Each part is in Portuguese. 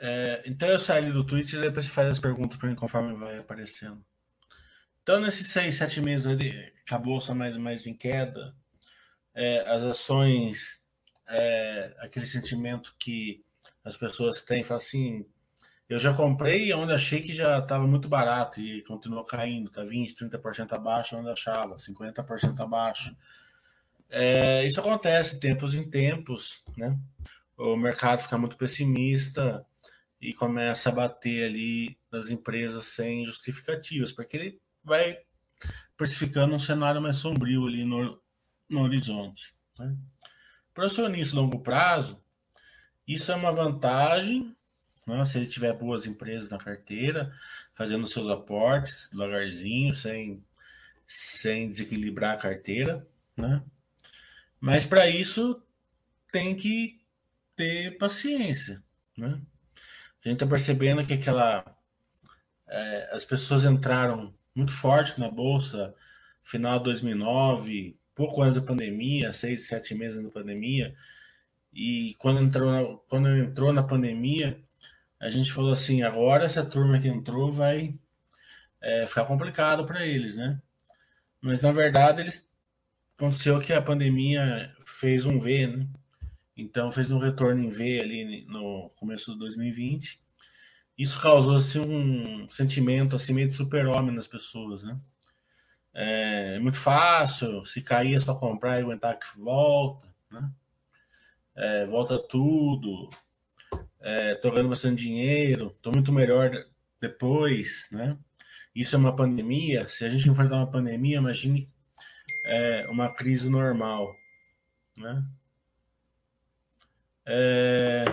É, então eu saio do Twitter e depois você faz as perguntas para mim conforme vai aparecendo. Então, nesses seis, sete meses ali, a bolsa mais, mais em queda, é, as ações, é, aquele sentimento que as pessoas têm, falam assim, eu já comprei onde achei que já estava muito barato e continuou caindo, tá 20, 30% abaixo onde achava, 50% abaixo. É, isso acontece tempos em tempos, né? O mercado fica muito pessimista e começa a bater ali nas empresas sem justificativas, porque ele vai precificando um cenário mais sombrio ali no, no horizonte. Né? Para o acionista longo prazo, isso é uma vantagem, né? se ele tiver boas empresas na carteira, fazendo seus aportes devagarzinho, sem, sem desequilibrar a carteira, né? Mas para isso tem que ter paciência, né? A gente está percebendo que aquela é, as pessoas entraram muito forte na bolsa final de 2009, pouco antes da pandemia, seis, sete meses da pandemia, e quando entrou na, quando entrou na pandemia, a gente falou assim, agora essa turma que entrou vai é, ficar complicado para eles, né? Mas na verdade eles aconteceu que a pandemia fez um V, né? Então fez um retorno em V ali no começo de 2020. Isso causou assim, um sentimento assim meio de super-homem nas pessoas, né? É muito fácil, se cair é só comprar e aguentar que volta, né? É, volta tudo, é, ganhando bastante dinheiro, tô muito melhor depois, né? Isso é uma pandemia. Se a gente enfrentar uma pandemia, imagine é, uma crise normal, né? É...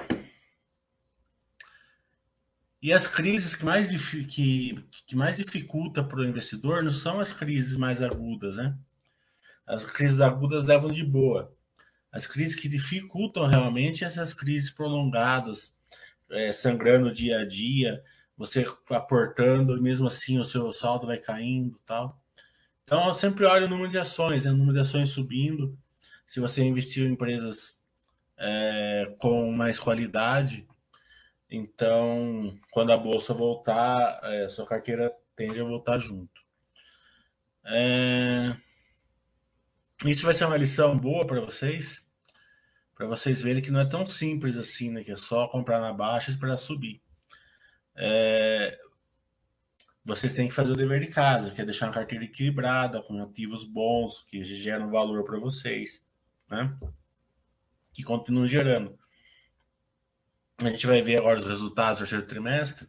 E as crises que mais, que, que mais dificulta para o investidor não são as crises mais agudas, né? As crises agudas levam de boa. As crises que dificultam realmente essas crises prolongadas, é, sangrando dia a dia, você aportando e mesmo assim o seu saldo vai caindo tal. Então eu sempre olho o número de ações, né? o número de ações subindo. Se você investiu em empresas é, com mais qualidade, então, quando a bolsa voltar, é, sua carteira tende a voltar junto. É... Isso vai ser uma lição boa para vocês, para vocês verem que não é tão simples assim, né? Que é só comprar na baixa e esperar subir. É... Vocês têm que fazer o dever de casa, que é deixar uma carteira equilibrada, com ativos bons, que geram valor para vocês, né? Que continuam gerando. A gente vai ver agora os resultados do terceiro trimestre.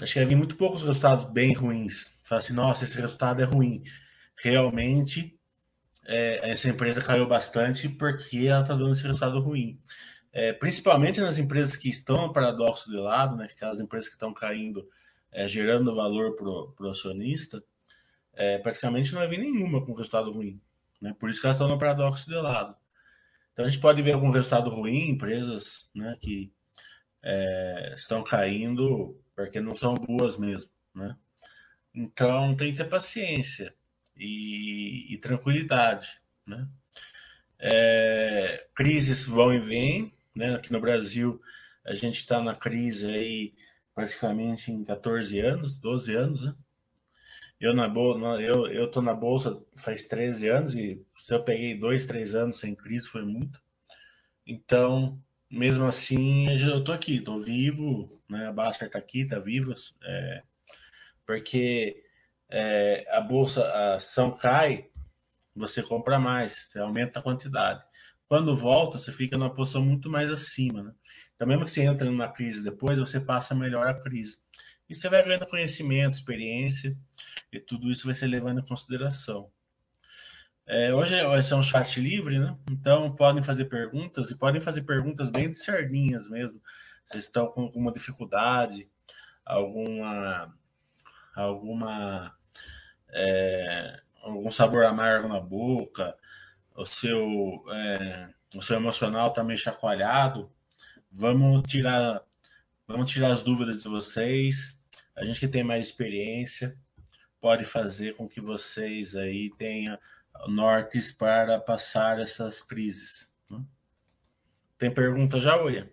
Acho que vai vir muito poucos resultados bem ruins. Fala assim, nossa, esse resultado é ruim. Realmente, é, essa empresa caiu bastante porque ela está dando esse resultado ruim. É, principalmente nas empresas que estão no paradoxo de lado, né, aquelas empresas que estão caindo, é, gerando valor para o acionista, é, praticamente não vai vir nenhuma com resultado ruim. Né? Por isso que elas estão no paradoxo de lado. Então a gente pode ver algum resultado ruim, empresas né, que é, estão caindo porque não são boas mesmo. Né? Então tem que ter paciência e, e tranquilidade. Né? É, crises vão e vêm. Né? Aqui no Brasil a gente está na crise aí praticamente em 14 anos, 12 anos, né? Eu na bolsa, eu, eu tô na bolsa faz 13 anos e se eu peguei dois, três anos sem crise foi muito. Então, mesmo assim, eu tô aqui, tô vivo, né? A Baster tá aqui, tá viva, é, porque é, a bolsa, a ação cai, você compra mais, você aumenta a quantidade. Quando volta, você fica numa posição muito mais acima, né? Então, mesmo que você entre numa crise depois, você passa melhor a crise. E você vai ganhando conhecimento, experiência, e tudo isso vai ser levado em consideração. É, hoje vai ser um chat livre, né? Então podem fazer perguntas e podem fazer perguntas bem de sardinhas mesmo. Vocês estão com alguma dificuldade, alguma, alguma, é, algum sabor amargo na boca, o seu, é, o seu emocional está meio chacoalhado. Vamos tirar, vamos tirar as dúvidas de vocês a gente que tem mais experiência pode fazer com que vocês aí tenham nortes para passar essas crises. Né? Tem pergunta já, Oia?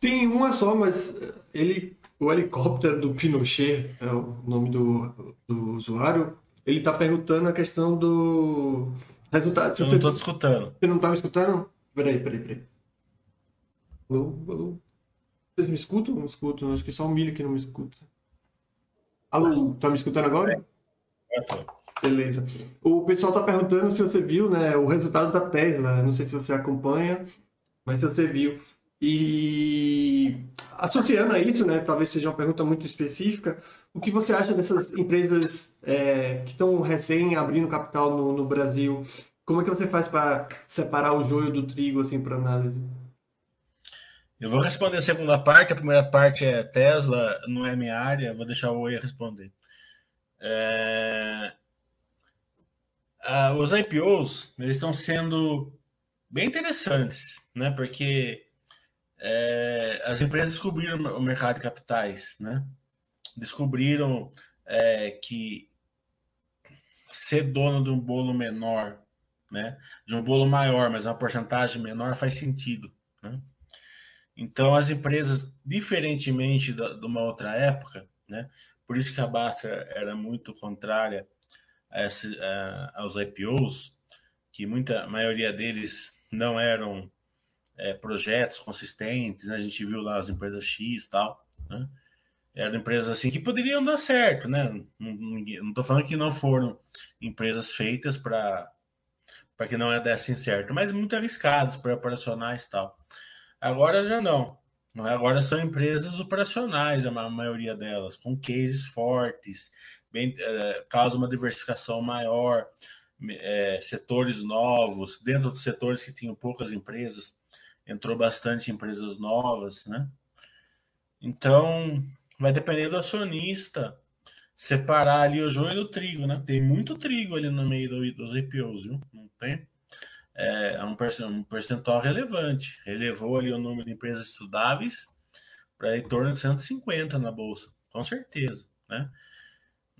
Tem uma só, mas ele, o helicóptero do Pinochet, é o nome do, do usuário, ele está perguntando a questão do resultado. Eu não estou te escutando. Você não está me escutando? Peraí, peraí, peraí. Alô, alô? Vocês me escutam? Não escutam. Acho que só o Milho que não me escuta. Alô, tá me escutando agora? Beleza. O pessoal está perguntando se você viu né, o resultado da Tesla. Não sei se você acompanha, mas se você viu. E associando a isso, né, talvez seja uma pergunta muito específica, o que você acha dessas empresas é, que estão recém abrindo capital no, no, Brasil? Como é que você faz para separar o joio do trigo assim para análise? Eu vou responder a segunda parte. A primeira parte é Tesla, não é minha área. Vou deixar o Oi responder. É... Ah, os IPOs eles estão sendo bem interessantes, né? Porque é, as empresas descobriram o mercado de capitais, né? Descobriram é, que ser dono de um bolo menor, né? De um bolo maior, mas uma porcentagem menor faz sentido, né? Então as empresas, diferentemente da, de uma outra época, né? Por isso que a Baster era muito contrária a esse, a, aos IPOs, que muita a maioria deles não eram é, projetos consistentes, né? A gente viu lá as empresas X e tal, né? Eram empresas assim que poderiam dar certo, né? Não estou falando que não foram empresas feitas para que não dessem certo, mas muito arriscadas para operacionais e tal. Agora já não. é? Agora são empresas operacionais, a maioria delas, com cases fortes, bem, é, causa uma diversificação maior, é, setores novos, dentro dos setores que tinham poucas empresas, entrou bastante empresas novas, né? Então, vai depender do acionista separar ali o joio do trigo, né? Tem muito trigo ali no meio do, dos IPOs, viu? Não tem? É, é um, percentual relevante. Elevou ali o número de empresas estudáveis para em torno de 150 na bolsa, com certeza, né?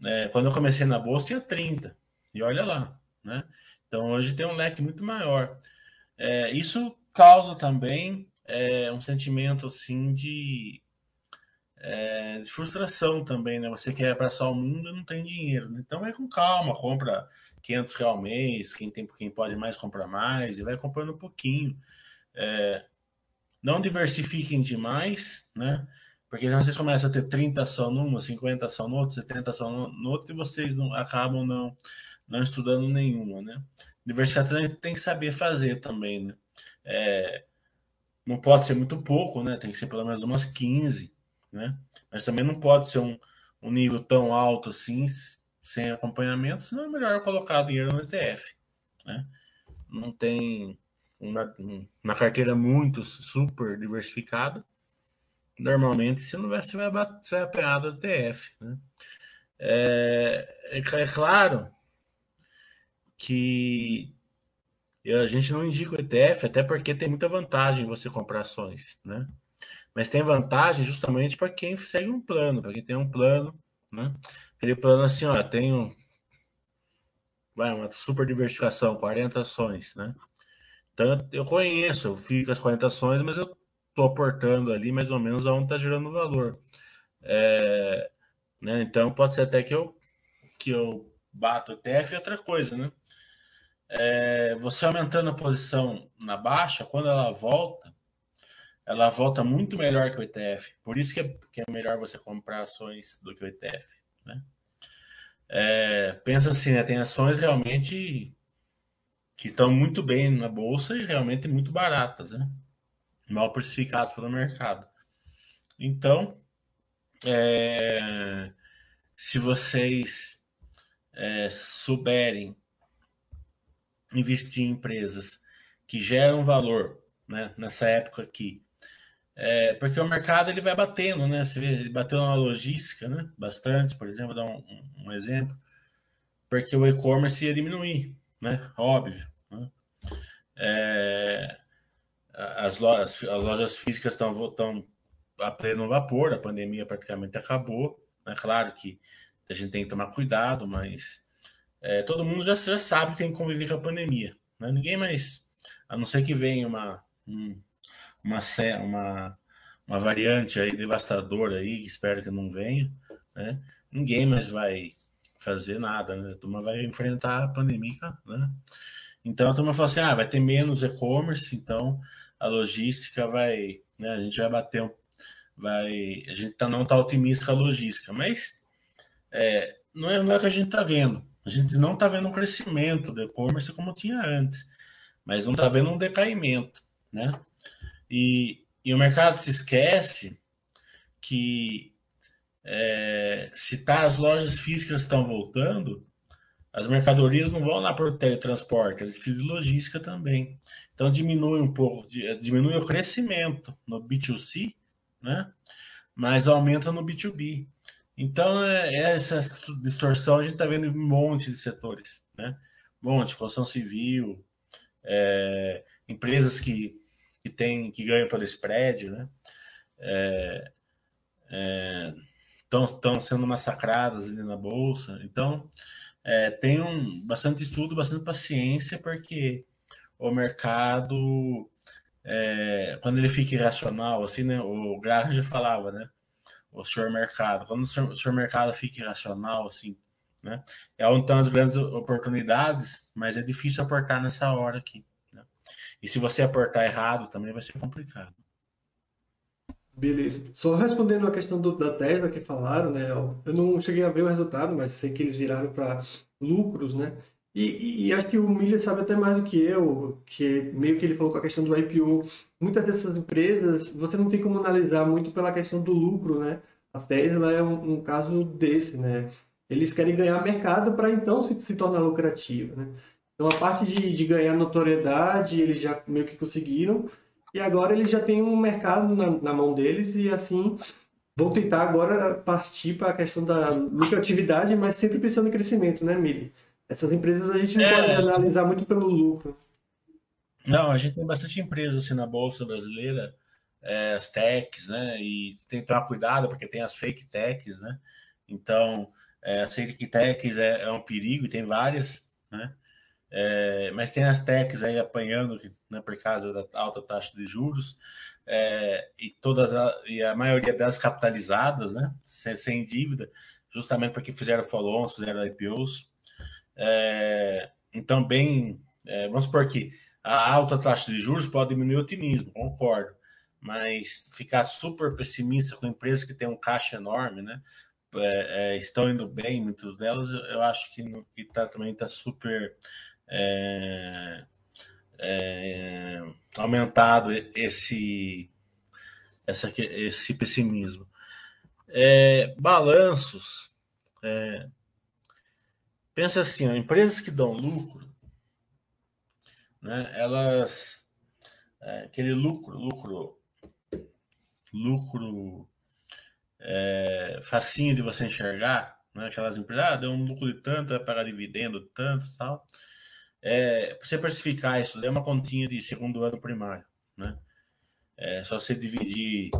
É, quando eu comecei na bolsa tinha 30, e olha lá, né? Então hoje tem um leque muito maior. É, isso causa também é, um sentimento assim de, é, de, frustração também, né? Você quer abraçar o mundo e não tem dinheiro. Né? Então vai com calma, compra 500 reais ao mês, quem, tem, quem pode mais compra mais, e vai comprando um pouquinho. É, não diversifiquem demais, né? Porque vocês começam a ter 30 ação numa, 50 ação no outro, 70 ação no outro, e vocês não, acabam não, não estudando nenhuma, né? Diversificar tem que saber fazer também, né? É, não pode ser muito pouco, né? Tem que ser pelo menos umas 15, né? Mas também não pode ser um, um nível tão alto assim, sem acompanhamento, senão é melhor colocar dinheiro no ETF, né? Não tem uma, uma carteira muito super diversificada. Normalmente, se não vai, você vai, ser apanhado do ETF, né? É, é, é claro que a gente não indica o ETF, até porque tem muita vantagem você comprar ações, né? Mas tem vantagem justamente para quem segue um plano, para quem tem um plano, né? Aquele plano assim, ó, tenho vai, uma super diversificação, 40 ações, né? Então eu conheço, eu fico as 40 ações, mas eu estou aportando ali mais ou menos aonde está gerando valor. É, né? Então pode ser até que eu que eu bato o ETF e outra coisa, né? é, você aumentando a posição na baixa, quando ela volta, ela volta muito melhor que o ETF. Por isso que é, que é melhor você comprar ações do que o ETF. Né? É, pensa assim, né, tem ações realmente que estão muito bem na bolsa e realmente muito baratas, né? mal precificadas pelo mercado. Então, é, se vocês é, souberem investir em empresas que geram valor, né, nessa época aqui. É, porque o mercado ele vai batendo, né? Você vê, ele bateu na logística, né? Bastante, por exemplo, dar um, um, exemplo, porque o e-commerce ia diminuir, né? Óbvio. Né? É, as, lojas, as lojas físicas estão estão a pleno vapor, a pandemia praticamente acabou. É né? claro que a gente tem que tomar cuidado, mas é, todo mundo já, já sabe que tem que conviver com a pandemia. Né? Ninguém mais, a não ser que venha uma, uma, uma, uma variante aí devastadora aí, espero que não venha, né? Ninguém mais vai fazer nada, né? A turma vai enfrentar a pandemia, né? Então a turma fala assim, ah, vai ter menos e-commerce, então a logística vai, né? A gente vai bater, um, vai, a gente tá, não tá otimista com a logística, mas é, não, é, não é que a gente tá vendo. A gente não tá vendo um crescimento do e-commerce como tinha antes, mas não tá vendo um decaimento, né? E, e o mercado se esquece que é, se tá, as lojas físicas estão voltando, as mercadorias não vão lá para o teletransporte, eles precisam de logística também. Então diminui um pouco, diminui o crescimento no B2C, né? mas aumenta no B2B. Então, é, é essa distorção a gente está vendo em um monte de setores. Né? Um monte, construção civil, é, empresas que, que, tem, que ganham pelo spread, né? É, é, estão sendo massacradas ali na bolsa. Então, é, tem um, bastante estudo, bastante paciência, porque o mercado, é, quando ele fica irracional, assim, né? O Graham já falava, né? O senhor mercado, quando o senhor, o senhor mercado fica irracional, assim, né? É onde estão as grandes oportunidades, mas é difícil aportar nessa hora aqui. E se você aportar errado, também vai ser complicado. Beleza. Só respondendo a questão do, da Tesla que falaram, né? Eu não cheguei a ver o resultado, mas sei que eles viraram para lucros, né? E, e, acho que o Miller sabe até mais do que eu, que meio que ele falou com a questão do IPO. Muitas dessas empresas, você não tem como analisar muito pela questão do lucro, né? A Tesla é um, um caso desse, né? Eles querem ganhar mercado para então se, se tornar lucrativa, né? Então a parte de, de ganhar notoriedade, eles já meio que conseguiram, e agora eles já têm um mercado na, na mão deles e assim vão tentar agora partir para a questão da lucratividade, mas sempre pensando em crescimento, né, Mili? Essas empresas a gente não é... pode analisar muito pelo lucro. Não, a gente tem bastante empresas assim na bolsa brasileira, é, as techs, né? E tem que tomar cuidado porque tem as fake techs, né? Então, é, as fake techs é, é um perigo e tem várias, né? É, mas tem as techs aí apanhando né, por causa da alta taxa de juros é, e todas a, e a maioria delas capitalizadas, né, sem, sem dívida, justamente porque fizeram follow-ons, fizeram IPOs. É, então, bem, é, vamos supor que a alta taxa de juros pode diminuir o otimismo, concordo, mas ficar super pessimista com empresas que têm um caixa enorme, né, é, é, estão indo bem, muitas delas, eu acho que, que tá, também está super é, é, aumentado esse, essa, esse pessimismo. É, balanços. É, pensa assim, ó, empresas que dão lucro, né, elas. É, aquele lucro, lucro, lucro é, facinho de você enxergar, né, aquelas empresas, ah, deu um lucro de tanto, vai pagar dividendo tanto tal. É, para você precificar isso, é uma continha de segundo ano primário, né? É só você dividir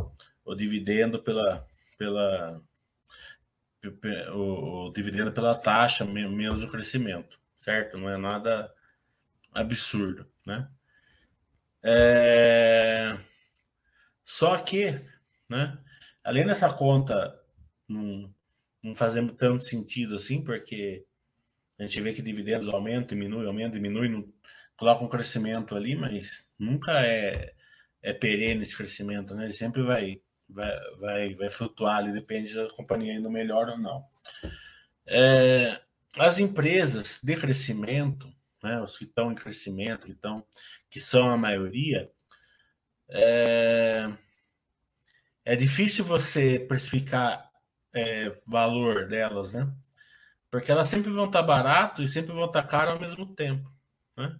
o dividendo pela, pela o, o dividendo pela taxa menos o crescimento, certo? Não é nada absurdo, né? É... Só que, né? Além dessa conta não, não fazendo tanto sentido assim, porque a gente vê que dividendos aumentam, diminuem, aumentam, diminuem, não, coloca um crescimento ali, mas nunca é, é perene esse crescimento, né? Ele sempre vai, vai, vai, vai flutuar ali, depende da companhia indo melhor ou não. É, as empresas de crescimento, né, os que estão em crescimento, então, que são a maioria, é, é difícil você precificar é, valor delas, né? Porque elas sempre vão estar barato e sempre vão estar caro ao mesmo tempo. Né?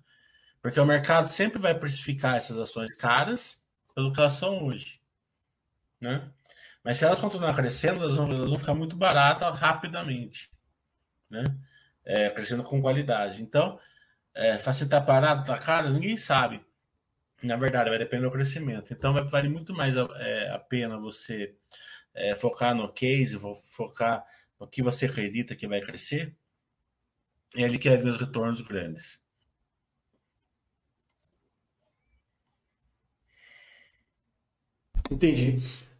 Porque o mercado sempre vai precificar essas ações caras pelo que elas são hoje. Né? Mas se elas continuar crescendo, elas vão, elas vão ficar muito baratas rapidamente. Né? É, crescendo com qualidade. Então, é, facilitar parado, tá caro, ninguém sabe. Na verdade, vai depender do crescimento. Então, vai valer muito mais a, é, a pena você é, focar no case, focar o que você acredita que vai crescer, é ali que vai ver os retornos grandes. Entendi.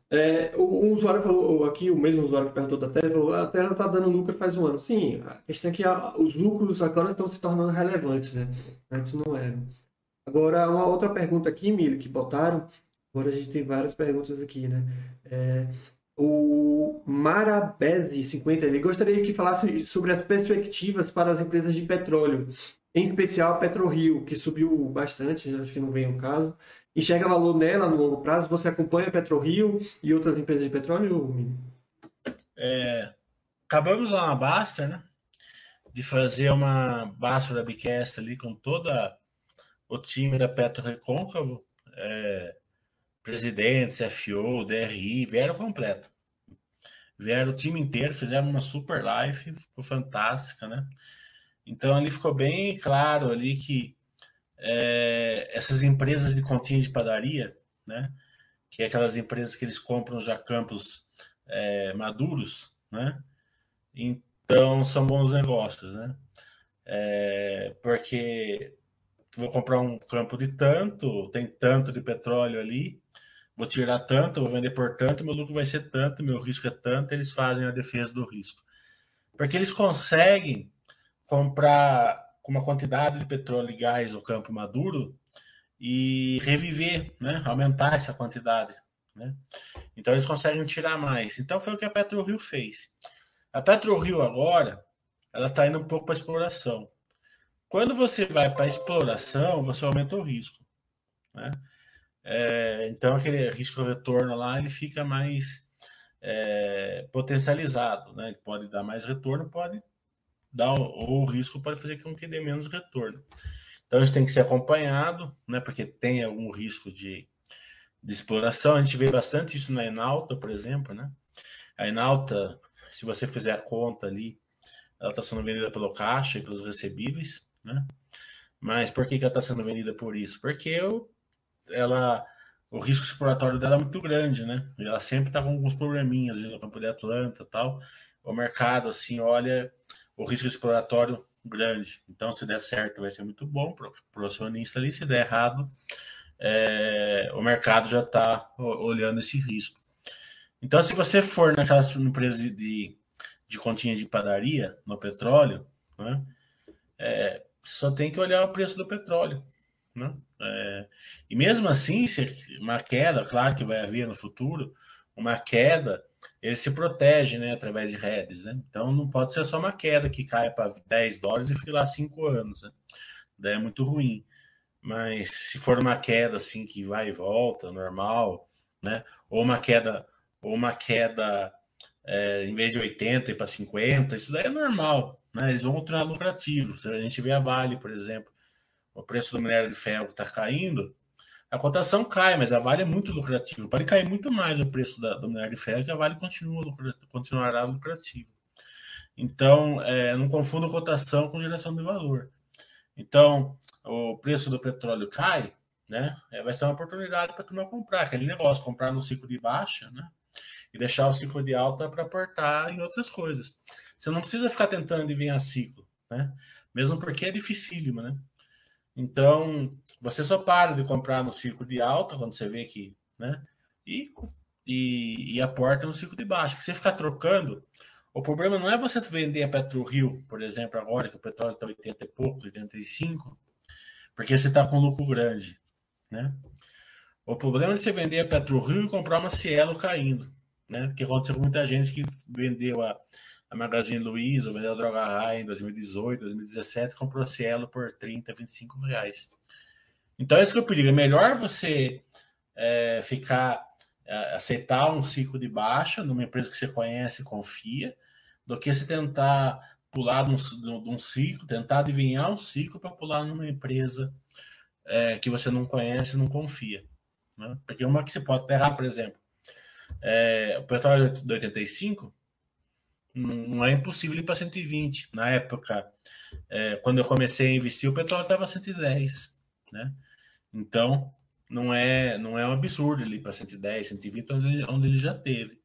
É, o, usuário falou aqui, o mesmo usuário que perguntou da Tesla, falou, ah, a Tesla está dando lucro faz um ano. Sim, a questão é que a, os lucros agora estão se tornando relevantes, né? Antes não eram. Agora, uma outra pergunta aqui, Mili, que botaram, agora a gente tem várias perguntas aqui, né? É, o Marabese50, ele gostaria que falasse sobre as perspectivas para as empresas de petróleo, em especial a PetroRio, que subiu bastante, acho que não vem o caso, enxerga valor nela no longo prazo? Você acompanha a PetroRio e outras empresas de petróleo? É, acabamos lá na Basta, né? De fazer uma Basta da Bicast ali com toda o time da Petro Recôncavo, é, presidente, CFO, DRI, vieram completo. Vieram o time inteiro, fizeram uma super live, ficou fantástica, né? Então ali ficou bem claro ali que é, essas empresas de continha de padaria, né? Que é aquelas empresas que eles compram já campos é, maduros, né? Então são bons negócios, né? É, porque vou comprar um campo de tanto, tem tanto de petróleo ali, vou tirar tanto, vou vender por tanto, meu lucro vai ser tanto, meu risco é tanto, eles fazem a defesa do risco. Porque eles conseguem comprar com uma quantidade de petróleo e gás no campo maduro e reviver, né? aumentar essa quantidade. Né? Então eles conseguem tirar mais. Então foi o que a PetroRio fez. A PetroRio agora, ela está indo um pouco para exploração. Quando você vai para exploração, você aumenta o risco. Né? É, então aquele risco retorno lá ele fica mais é, potencializado, né? Ele pode dar mais retorno, pode dá ou o risco pode fazer com que dê menos retorno. Então isso tem que ser acompanhado, né? Porque tem algum risco de, de exploração. A gente vê bastante isso na Enalta, por exemplo, né? A Enalta, se você fizer a conta ali, ela está sendo vendida pelo caixa e pelos recebíveis, né? Mas por que, que ela está sendo vendida por isso? Porque eu, ela, o risco exploratório dela é muito grande, né? Ela sempre está com alguns probleminhas no campo de Atlanta tal. O mercado, assim, olha o risco exploratório grande. Então, se der certo, vai ser muito bom para o acionista ali. Se der errado, é, o mercado já está olhando esse risco. Então, se você for naquelas empresas de, de continha de padaria no petróleo, né, é, só tem que olhar o preço do petróleo. Né? É, e mesmo assim, se uma queda, claro que vai haver no futuro, uma queda ele se protege, né, através de redes, né? Então não pode ser só uma queda que caia para 10 dólares e fique lá 5 anos, né? Daí é muito ruim. Mas se for uma queda assim que vai e volta, normal, né? Ou uma queda, ou uma queda é, em vez de 80 e para 50, isso daí é normal, né? Eles vão continuar lucrativos. A gente vê a Vale, por exemplo, o preço do minério de ferro está caindo, a cotação cai, mas a Vale é muito lucrativa. Pode cair muito mais o preço da, do minério de ferro, que a Vale continua, continuará lucrativa. Então, é, não confunda cotação com geração de valor. Então, o preço do petróleo cai, né? É, vai ser uma oportunidade para tu não comprar. Aquele negócio, comprar no ciclo de baixa, né? E deixar o ciclo de alta para aportar em outras coisas. Você não precisa ficar tentando adivinhar ciclo, né? Mesmo porque é dificílimo, né? Então, você só para de comprar no ciclo de alta, quando você vê que, né? E, e, e aporta no ciclo de baixo. Que você ficar trocando, o problema não é você vender a PetroRio, por exemplo, agora que o petróleo está 80 e pouco, 85, porque você está com lucro grande, né? O problema é você vender a PetroRio e comprar uma Cielo caindo, né? Porque aconteceu com muita gente que vendeu a, a Magazine Luiza, vendeu a Droga Raia em 2018, 2017, comprou a Cielo por 30, 25 reais. Então, é isso que eu pedi. É melhor você é, ficar, é, aceitar um ciclo de baixa numa empresa que você conhece e confia, do que você tentar pular de um, ciclo, tentar adivinhar um ciclo para pular numa empresa é, que você não conhece não confia. Né? Porque uma que você pode errar, por exemplo, é, o petróleo de 85 não é impossível ir para 120. Na época, é, quando eu comecei a investir, o petróleo estava 110, né? Então, não é, não é um absurdo ele ir para 110, 120, onde ele, onde ele já teve.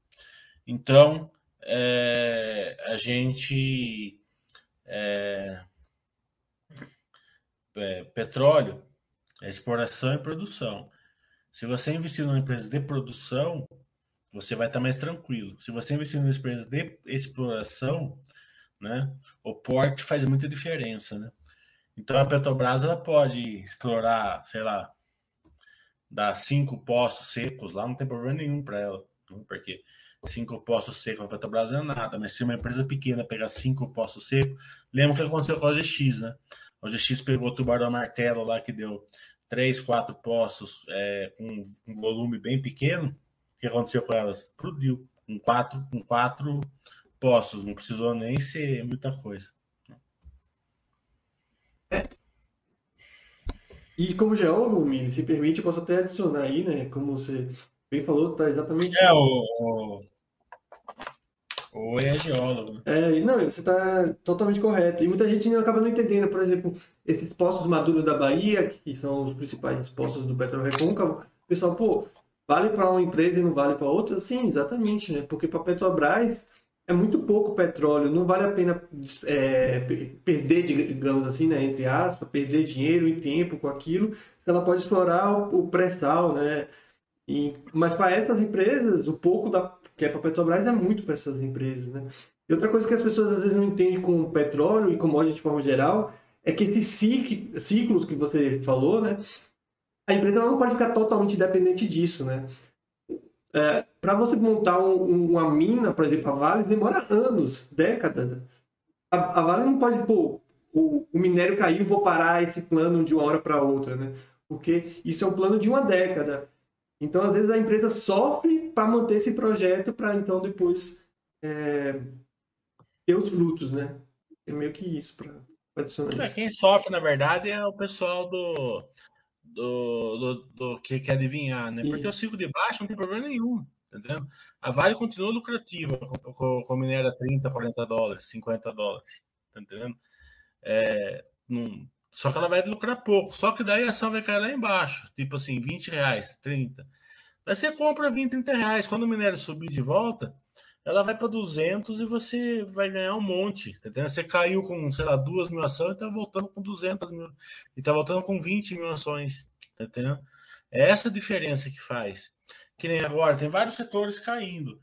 Então, é, a gente. É, é, petróleo, é exploração e produção. Se você investir numa empresa de produção, você vai estar mais tranquilo. Se você investir numa empresa de exploração, né, o porte faz muita diferença, né? Então a Petrobras ela pode explorar, sei lá, dar cinco poços secos lá, não tem problema nenhum para ela, né? porque cinco poços secos para a Petrobras não é nada, mas se uma empresa pequena pegar cinco poços secos, lembra o que aconteceu com a OGX, né? A OGX pegou o tubarão martelo lá que deu três, quatro poços é, com um volume bem pequeno. O que aconteceu com elas? Explodiu com quatro, com quatro poços, não precisou nem ser muita coisa. É. E como geólogo, Mili, se permite, eu posso até adicionar aí, né? Como você bem falou, tá exatamente. É, o, ou é geólogo. É, não, você está totalmente correto. E muita gente acaba não entendendo, por exemplo, esses postos maduros da Bahia, que são os principais postos do Petro Recôncavo, o pessoal, pô, vale para uma empresa e não vale para outra? Sim, exatamente, né? Porque para a Petrobras é muito pouco petróleo, não vale a pena é, perder, digamos assim, né, entre aspas, perder dinheiro e tempo com aquilo, se ela pode explorar o, o pré-sal, né? E, mas para essas empresas, o pouco da, que é para a Petrobras é muito para essas empresas, né? E outra coisa que as pessoas às vezes não entendem com o petróleo e commodities de forma geral é que esses ciclos que você falou, né? A empresa não pode ficar totalmente dependente disso, né? É, para você montar um, uma mina, por exemplo, a Vale, demora anos, décadas. A, a Vale não pode, pô, o, o minério caiu, vou parar esse plano de uma hora para outra, né? Porque isso é um plano de uma década. Então, às vezes, a empresa sofre para manter esse projeto para então depois é, ter os frutos, né? É meio que isso para adicionar. É, quem sofre, na verdade, é o pessoal do, do, do, do que quer adivinhar, né? Porque isso. o ciclo de baixo não tem problema nenhum, entendeu? A Vale continua lucrativa com, com, com minério a 30, 40 dólares, 50 dólares, tá entendendo? É, não, só que ela vai lucrar pouco. Só que daí a ação vai cair lá embaixo. Tipo assim, 20 reais, 30. Daí você compra 20, 30 reais. Quando o minério subir de volta, ela vai para 200 e você vai ganhar um monte. Tá você caiu com, sei lá, duas mil ações e está voltando com 200 mil. E está voltando com 20 mil ações. Tá entendendo? É essa a diferença que faz. Que nem agora, tem vários setores caindo.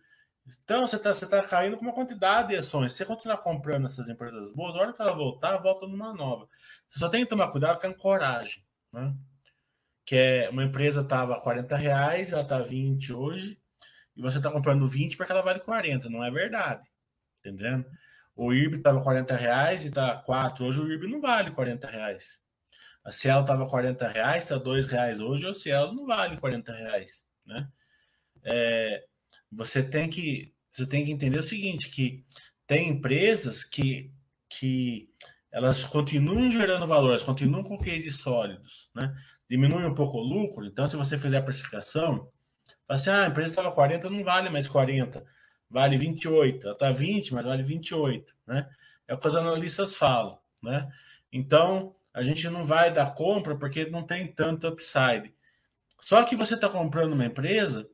Então, você está você tá caindo com uma quantidade de ações. Se você continuar comprando essas empresas boas, a hora que ela voltar, volta numa nova. Você só tem que tomar cuidado com a coragem. Né? Que é uma empresa estava 40 reais, ela está 20 hoje, e você está comprando 20 porque ela vale 40. Não é verdade. Entendendo? O IRB estava 40 reais e está 4. Hoje o IRB não vale 40 reais. A Cielo estava 40 reais, está 2 reais hoje, o Cielo não vale 40 reais. Né? É, você tem que você tem que entender o seguinte, que tem empresas que, que elas continuam gerando valor, elas continuam com cases sólidos, né? Diminui um pouco o lucro, então se você fizer a precificação, assim, ah, a empresa estava 40, não vale mais 40, vale 28, ela está 20, mas vale 28, né? É o que os analistas falam, né? Então, a gente não vai dar compra porque não tem tanto upside. Só que você está comprando uma empresa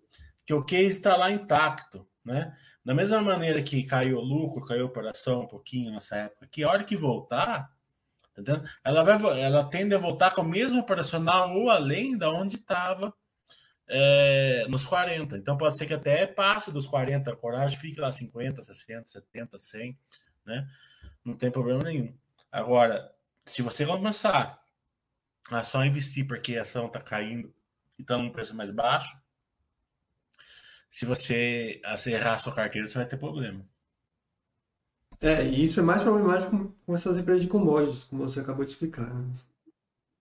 que o case está lá intacto, né? Da mesma maneira que caiu o lucro, caiu a operação um pouquinho nessa época, que a hora que voltar, tá ela, vai, ela tende a voltar com o mesmo operacional ou além da onde estava é, nos 40. Então pode ser que até passe dos 40, a coragem fique lá 50, 60, 70, 100, né? Não tem problema nenhum. Agora, se você começar a só investir porque a ação está caindo e está num preço mais baixo, se você errar a sua carteira, você vai ter problema. É, e isso é mais problemático com essas empresas de commodities, como você acabou de explicar. Né?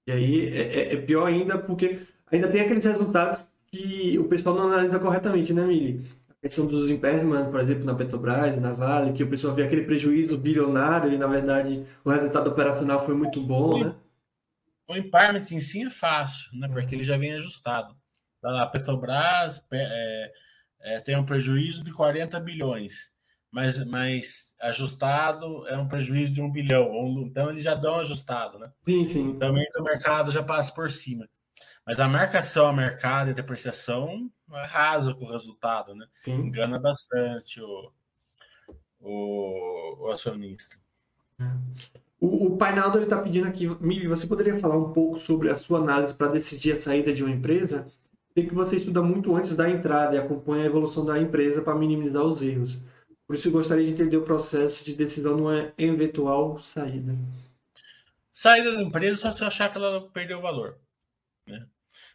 E aí é, é, é, pior ainda porque ainda tem aqueles resultados que o pessoal não analisa corretamente, né, Mili? A questão dos impairment, por exemplo, na Petrobras, na Vale, que o pessoal vê aquele prejuízo bilionário e, na verdade, o resultado operacional foi muito bom, né? O impairment em si é fácil, né? Porque ele já vem ajustado. A Petrobras, é, é, tem um prejuízo de 40 bilhões, mas, mas ajustado é um prejuízo de um bilhão. Então eles já dão ajustado, né? Sim, sim. Também o mercado já passa por cima. Mas a marcação a mercado e a depreciação arrasa com o resultado, né? Sim. Engana bastante o, o, o acionista. O, o Painaldo está pedindo aqui, Mili, você poderia falar um pouco sobre a sua análise para decidir a saída de uma empresa? Sei que você estuda muito antes da entrada e acompanha a evolução da empresa para minimizar os erros. Por isso, eu gostaria de entender o processo de decisão numa eventual saída. Saída da empresa só se eu achar que ela perdeu o valor.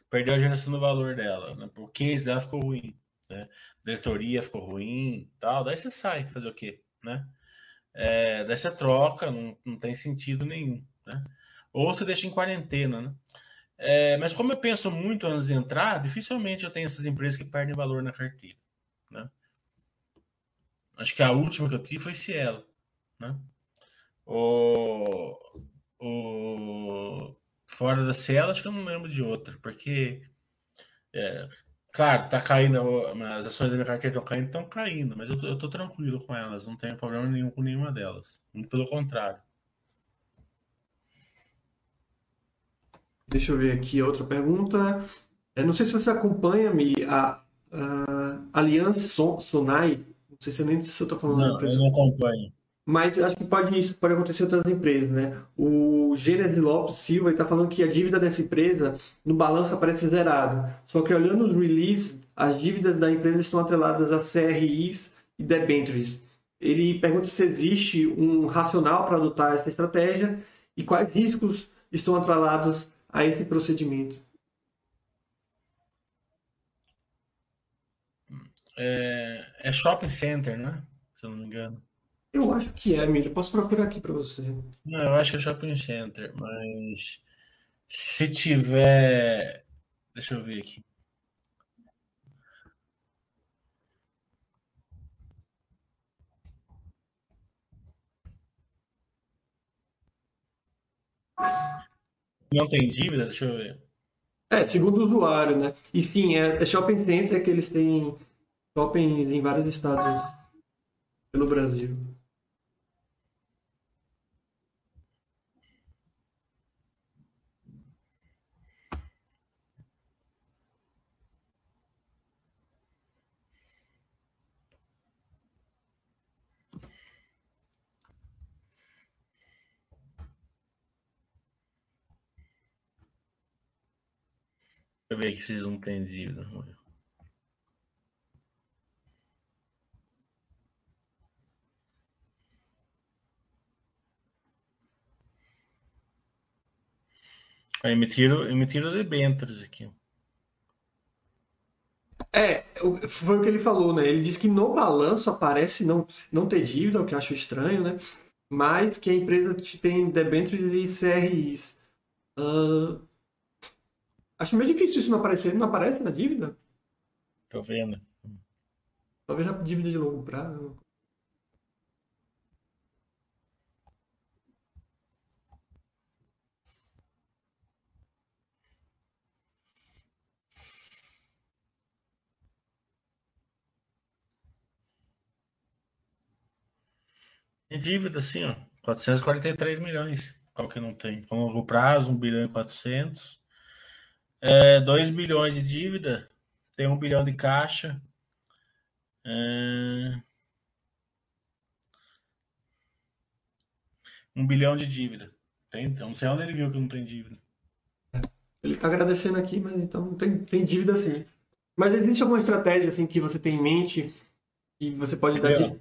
Perdeu a geração do valor dela. Né? O case dela ficou ruim. Né? Diretoria ficou ruim tal. Daí você sai, fazer o quê? Né? É, daí você troca, não, não tem sentido nenhum. Né? Ou você deixa em quarentena. Né? É, mas como eu penso muito antes de entrar, dificilmente eu tenho essas empresas que perdem valor na carteira. Né? Acho que a última que eu tive foi Cielo. Né? O, o, fora da Cielo, acho que eu não lembro de outra, porque, é, claro, tá caindo, as ações da minha carteira estão caindo, estão caindo, mas eu tô, eu tô tranquilo com elas, não tenho problema nenhum com nenhuma delas. Muito pelo contrário. Deixa eu ver aqui outra pergunta. Eu não sei se você acompanha, Mili, a, a Aliança Sonai. Não sei se nem se eu estou falando. Não, eu não acompanho. Mas acho que pode, isso pode acontecer em outras empresas, né? O Gênesis Lopes Silva está falando que a dívida dessa empresa no balanço aparece zerado. Só que olhando os releases, as dívidas da empresa estão atreladas a CRIs e debentures. Ele pergunta se existe um racional para adotar essa estratégia e quais riscos estão atrelados a esse procedimento? É, é shopping center, né? Se eu não me engano. Eu acho que é, Miriam. Posso procurar aqui para você. Não, eu acho que é shopping center, mas se tiver. Deixa eu ver aqui. Não tem dívida? Deixa eu ver. É, segundo o usuário, né? E sim, é, é shopping center que eles têm shoppings em vários estados pelo Brasil. Deixa eu ver aqui se eles não têm dívida. Aí emitiram, emitiram debêntures aqui. É, foi o que ele falou, né? Ele disse que no balanço aparece não, não ter dívida, o que eu acho estranho, né? Mas que a empresa tem debêntures e CRIs. Uh, Acho meio difícil isso não aparecer. Não aparece na dívida? Tô vendo. Talvez na dívida de longo prazo. Tem dívida, assim, ó. 443 milhões. Qual que não tem? Com longo prazo, 1 bilhão e 400. É, 2 bilhões de dívida, tem 1 bilhão de caixa. É... 1 bilhão de dívida. Tem, então, não sei onde ele viu que não tem dívida. Ele está agradecendo aqui, mas então tem, tem dívida sim. Mas existe alguma estratégia assim que você tem em mente que você pode dar de,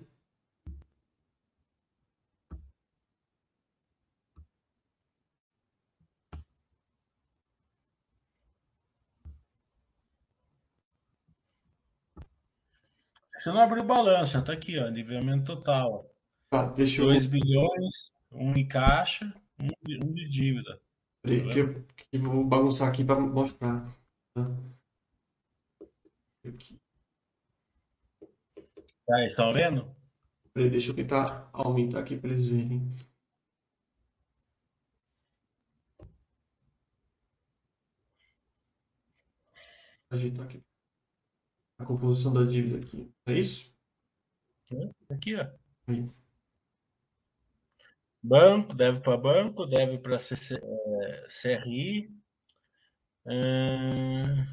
Você não abriu o balanço, tá aqui, ó, endividamento total. Ah, deixa 2 eu... bilhões, um em caixa, um, um de dívida. Peraí, que, eu, que vou bagunçar aqui para mostrar. Tá? Aqui. Tá, estão vendo? Peraí, deixa eu tentar aumentar aqui para eles verem. Ajeitar aqui a composição da dívida aqui. É isso? Aqui, ó. Banco, deve para banco, deve para CRI uh,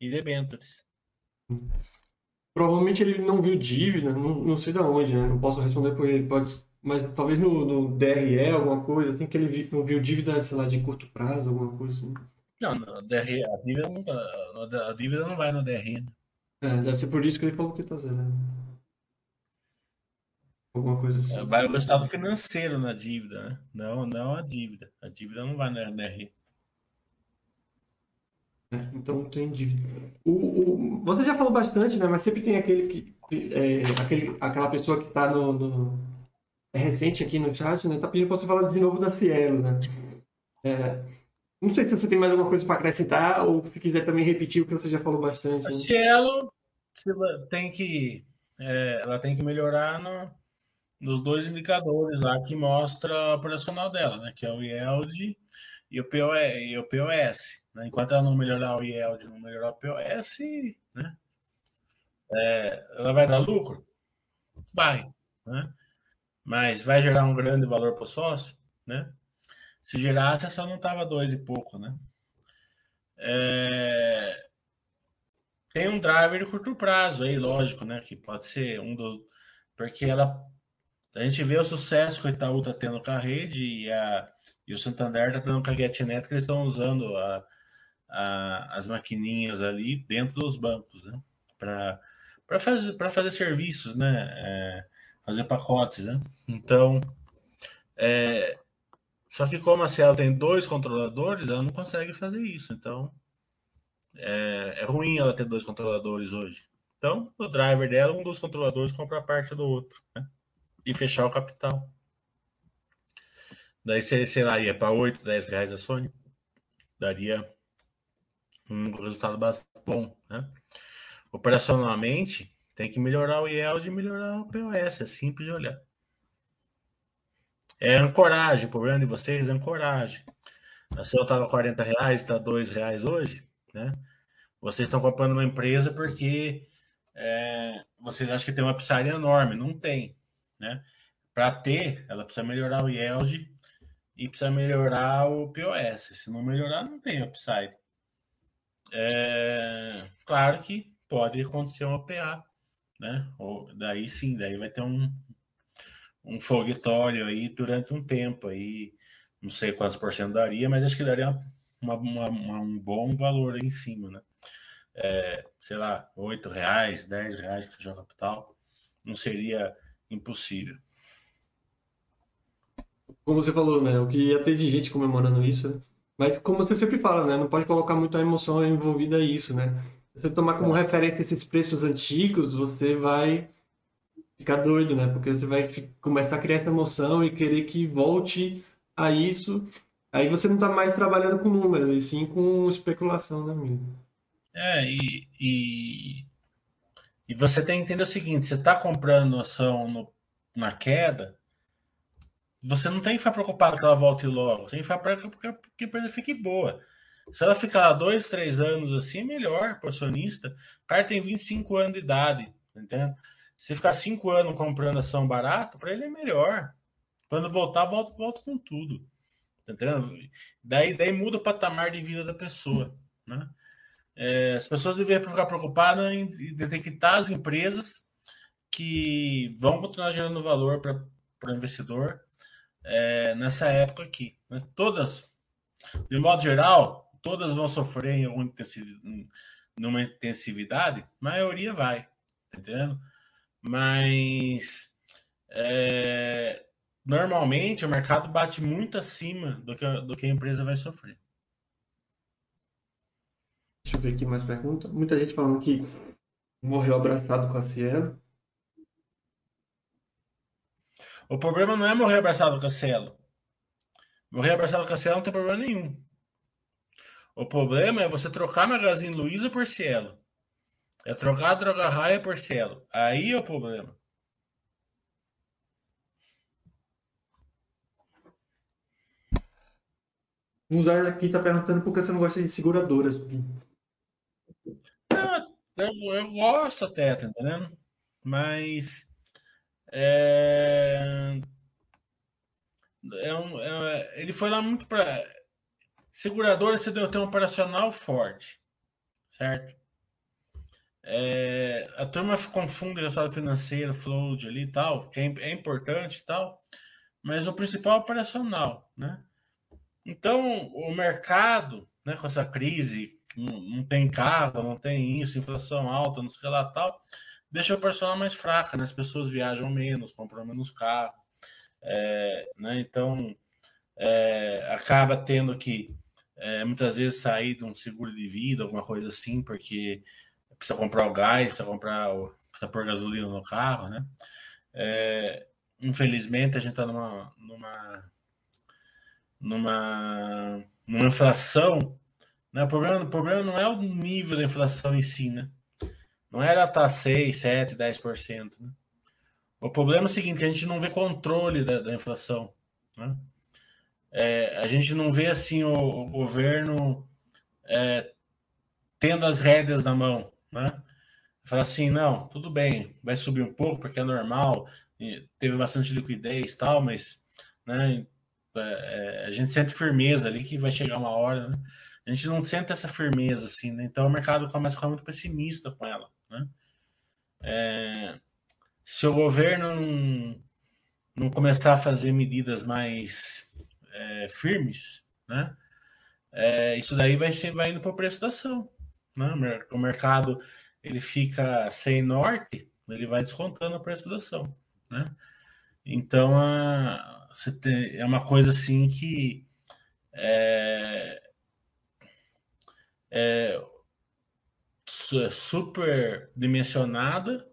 e debêntures. Provavelmente ele não viu dívida, não, não sei de onde, né? Não posso responder por ele. Pode, mas talvez no, no DRE, alguma coisa, assim, que ele não viu dívida, sei lá, de curto prazo, alguma coisa assim. Não, a, DRE, a, dívida não, a dívida não vai no DRE. Né? É, deve ser por isso que ele falou que tá zero. Né? Alguma coisa assim. É, vai o resultado financeiro na dívida, né? Não, não a dívida. A dívida não vai no DRE. É, então tem dívida. O, o, você já falou bastante, né? Mas sempre tem aquele que. É, aquele, aquela pessoa que está no, no, É recente aqui no chat, né? Tá pedindo para você falar de novo da Cielo, né? É, não sei se você tem mais alguma coisa para acrescentar ou se quiser também repetir o que você já falou bastante. A Cielo tem que. É, ela tem que melhorar no, nos dois indicadores lá que mostra a operacional dela, né? Que é o yield e o POS. E o POS né? Enquanto ela não melhorar o yield, não melhorar o POS, né? É, ela vai dar lucro? Vai. Né? Mas vai gerar um grande valor para o sócio? Né? Se gerasse, só não estava dois e pouco. Né? É... Tem um driver de curto prazo aí, lógico, né? Que pode ser um dos. Porque ela. A gente vê o sucesso que o Itaú está tendo com a rede e, a, e o Santander está tendo com a GetNet, que eles estão usando a, a, as maquininhas ali dentro dos bancos, né? Para fazer, para fazer serviços, né? É, fazer pacotes, né? Então, é, só que como a Cielo tem dois controladores, ela não consegue fazer isso. Então, é, é ruim ela ter dois controladores hoje. Então, o driver dela, um dos controladores compra parte do outro, né? E fechar o capital. Daí, sei lá, ia para 8, 10 reais a Sony. Daria um resultado bastante bom, né? Operacionalmente, tem que melhorar o yield e melhorar o POS, é simples de olhar. É ancoragem, o problema de vocês é ancoragem. A sua estava 40 reais, está 2 reais hoje, né? Vocês estão comprando uma empresa porque é, vocês acham que tem uma upside enorme. Não tem, né? Para ter, ela precisa melhorar o yield e precisa melhorar o POS. Se não melhorar, não tem upside. É, claro que pode acontecer um OPA, né? Ou, daí sim, daí vai ter um, um foguetório aí durante um tempo aí, não sei quantos por cento daria, mas acho que daria uma, uma, uma, um bom valor aí em cima, né? É, sei lá, oito reais, dez reais para o capital, não seria impossível. Como você falou, né? O que ia ter de gente comemorando isso, mas como você sempre fala, né? Não pode colocar muita emoção envolvida isso, né? Se você tomar como referência esses preços antigos, você vai ficar doido, né? Porque você vai começar a criar essa emoção e querer que volte a isso. Aí você não está mais trabalhando com números, e sim com especulação, né, amigo? É, e, e, e você tem que entender o seguinte: você está comprando ação no, na queda, você não tem que ficar preocupado que ela volte logo. Você tem que ficar preocupado que a empresa fique boa. Se ela ficar dois, três anos assim, é melhor para o acionista. O cara tem 25 anos de idade, tá entendeu? Se ficar cinco anos comprando ação barata, para ele é melhor. Quando voltar, volta, volta com tudo. Tá entendendo? Daí, daí muda o patamar de vida da pessoa. Né? É, as pessoas deveriam ficar preocupadas em detectar as empresas que vão continuar gerando valor para o investidor é, nessa época aqui. Né? Todas, de modo geral, todas vão sofrer em alguma intensividade, numa intensividade, a maioria vai, tá entendendo? Mas é, normalmente o mercado bate muito acima do que, do que a empresa vai sofrer. Deixa eu ver aqui mais perguntas. Muita gente falando que morreu abraçado com a Cielo. O problema não é morrer abraçado com a Cielo. Morrer abraçado com a Cielo não tem problema nenhum. O problema é você trocar Magazine Luiza por Cielo. É trocar a Droga Raia por Cielo. Aí é o problema. Um usuário aqui está perguntando por que você não gosta de seguradoras. Eu, eu gosto até, tá entendendo? Mas é... É um, é, ele foi lá muito para. Seguradora, você deu ter um operacional forte, certo? É, a turma confunde o resultado financeiro, float ali e tal, que é, é importante e tal, mas o principal é operacional, né? Então, o mercado né, com essa crise, não, não tem carro, não tem isso, inflação alta, não sei o que lá tal, deixa o personal mais fraca, né? As pessoas viajam menos, compram menos carro, é, né? Então é, acaba tendo que é, muitas vezes sair de um seguro de vida, alguma coisa assim, porque precisa comprar o gás, precisa comprar, o, precisa pôr gasolina no carro, né? É, infelizmente a gente está numa, numa, numa, numa inflação, né? O problema, o problema não é o nível da inflação em si, né? Não era estar tá 6, 7, 10%. Né? O problema é o seguinte, a gente não vê controle da, da inflação. Né? É, a gente não vê assim o, o governo é, tendo as rédeas na mão, né? Fala assim, não, tudo bem, vai subir um pouco porque é normal, teve bastante liquidez tal, mas né, é, é, a gente sente firmeza ali que vai chegar uma hora, né? A gente não sente essa firmeza assim, né? Então o mercado começa a ficar muito pessimista com ela, né? É, se o governo não, não começar a fazer medidas mais é, firmes, né? É, isso daí vai, ser, vai indo para o preço da ação. Né? O mercado ele fica sem norte, ele vai descontando o preço da ação. Né? Então a, tem, é uma coisa assim que é, é, é super dimensionada,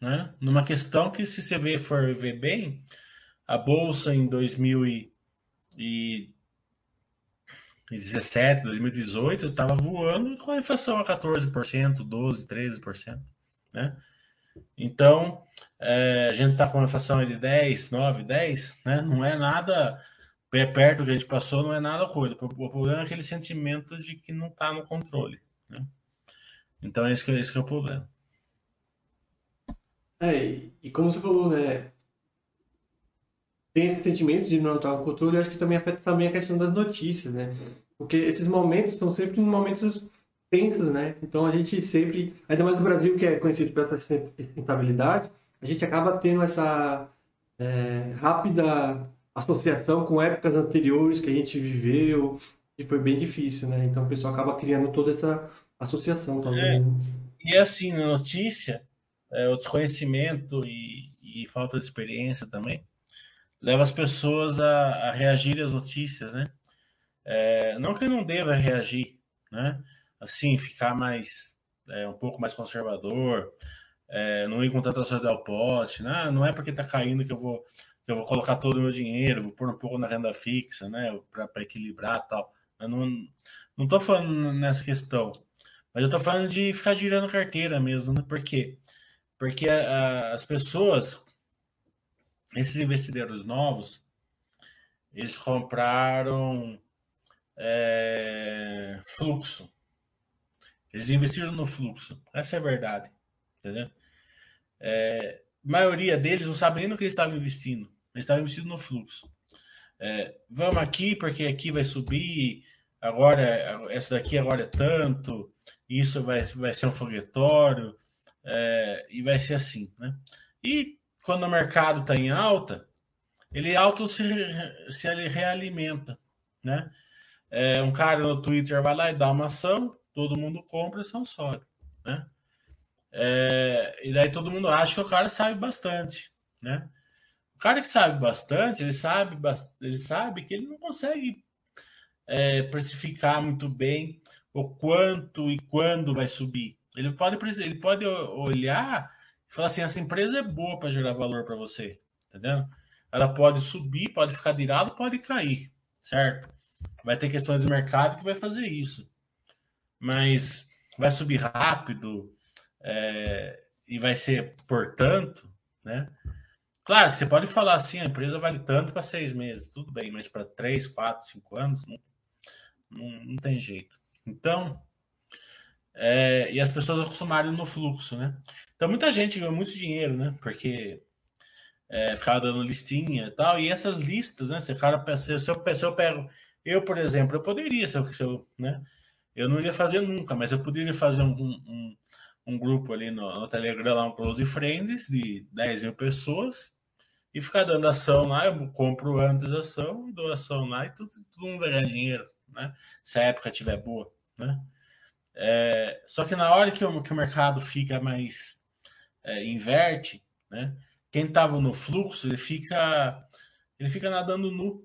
né? numa questão que se você for ver bem, a bolsa em 2000 e 2017, 2018, estava voando com a inflação a 14%, 12%, 13%. Né? Então, é, a gente está com uma inflação de 10, 9, 10, né? não é nada perto do que a gente passou, não é nada coisa. O problema é aquele sentimento de que não está no controle. Né? Então, esse que, esse que é o problema. É, e como você falou, né? Tem esse sentimento de não estar no controle, eu acho que também afeta também a questão das notícias, né? Porque esses momentos são sempre momentos tensos, né? Então a gente sempre, ainda mais no Brasil, que é conhecido por essa instabilidade, a gente acaba tendo essa é, rápida associação com épocas anteriores que a gente viveu, e foi bem difícil, né? Então o pessoal acaba criando toda essa associação também. É, e assim, na notícia, é, o desconhecimento e, e falta de experiência também, leva as pessoas a, a reagir às notícias, né? É, não que não deva reagir, né? Assim, ficar mais é, um pouco mais conservador, é, não ir com tanta sorte ao pote, né? Não é porque tá caindo que eu vou que eu vou colocar todo o meu dinheiro, vou pôr um pouco na renda fixa, né? Para equilibrar tal. Eu não não tô falando nessa questão, mas eu tô falando de ficar girando carteira mesmo, né? Por quê? Porque a, as pessoas esses investidores novos, eles compraram é, fluxo. Eles investiram no fluxo. Essa é a verdade. Entendeu? É, a maioria deles não sabe nem no que eles estavam investindo. Eles estavam investindo no fluxo. É, vamos aqui porque aqui vai subir. Agora, essa daqui agora é tanto. Isso vai, vai ser um foguetório. É, e vai ser assim. Né? E quando o mercado está em alta, ele auto se, se ele realimenta, né? É, um cara no Twitter vai lá e dá uma ação, todo mundo compra, são sobe, né? É, e daí todo mundo acha que o cara sabe bastante, né? O cara que sabe bastante, ele sabe, ele sabe que ele não consegue é, precificar muito bem o quanto e quando vai subir. Ele pode, ele pode olhar falar assim: essa empresa é boa para gerar valor para você, entendeu? Ela pode subir, pode ficar de lado, pode cair, certo? Vai ter questões de mercado que vai fazer isso, mas vai subir rápido é, e vai ser portanto, né? Claro que você pode falar assim: a empresa vale tanto para seis meses, tudo bem, mas para três, quatro, cinco anos, não, não, não tem jeito. Então, é, e as pessoas acostumaram no fluxo, né? Então muita gente ganhou muito dinheiro, né? Porque é, ficava dando listinha e tal. E essas listas, né? Se, cara, se, eu, se eu pego. Eu, por exemplo, eu poderia, se eu, se eu, né? Eu não iria fazer nunca, mas eu poderia fazer um, um, um grupo ali no, no, Telegram, lá, um Close Friends, de 10 mil pessoas, e ficar dando ação lá. Eu compro antes ação, dou ação lá e tudo, todo mundo vai ganhar dinheiro, né? Se a época estiver boa, né? É, só que na hora que o, que o mercado fica mais é, inverte, né? Quem estava no fluxo, ele fica ele fica nadando nu,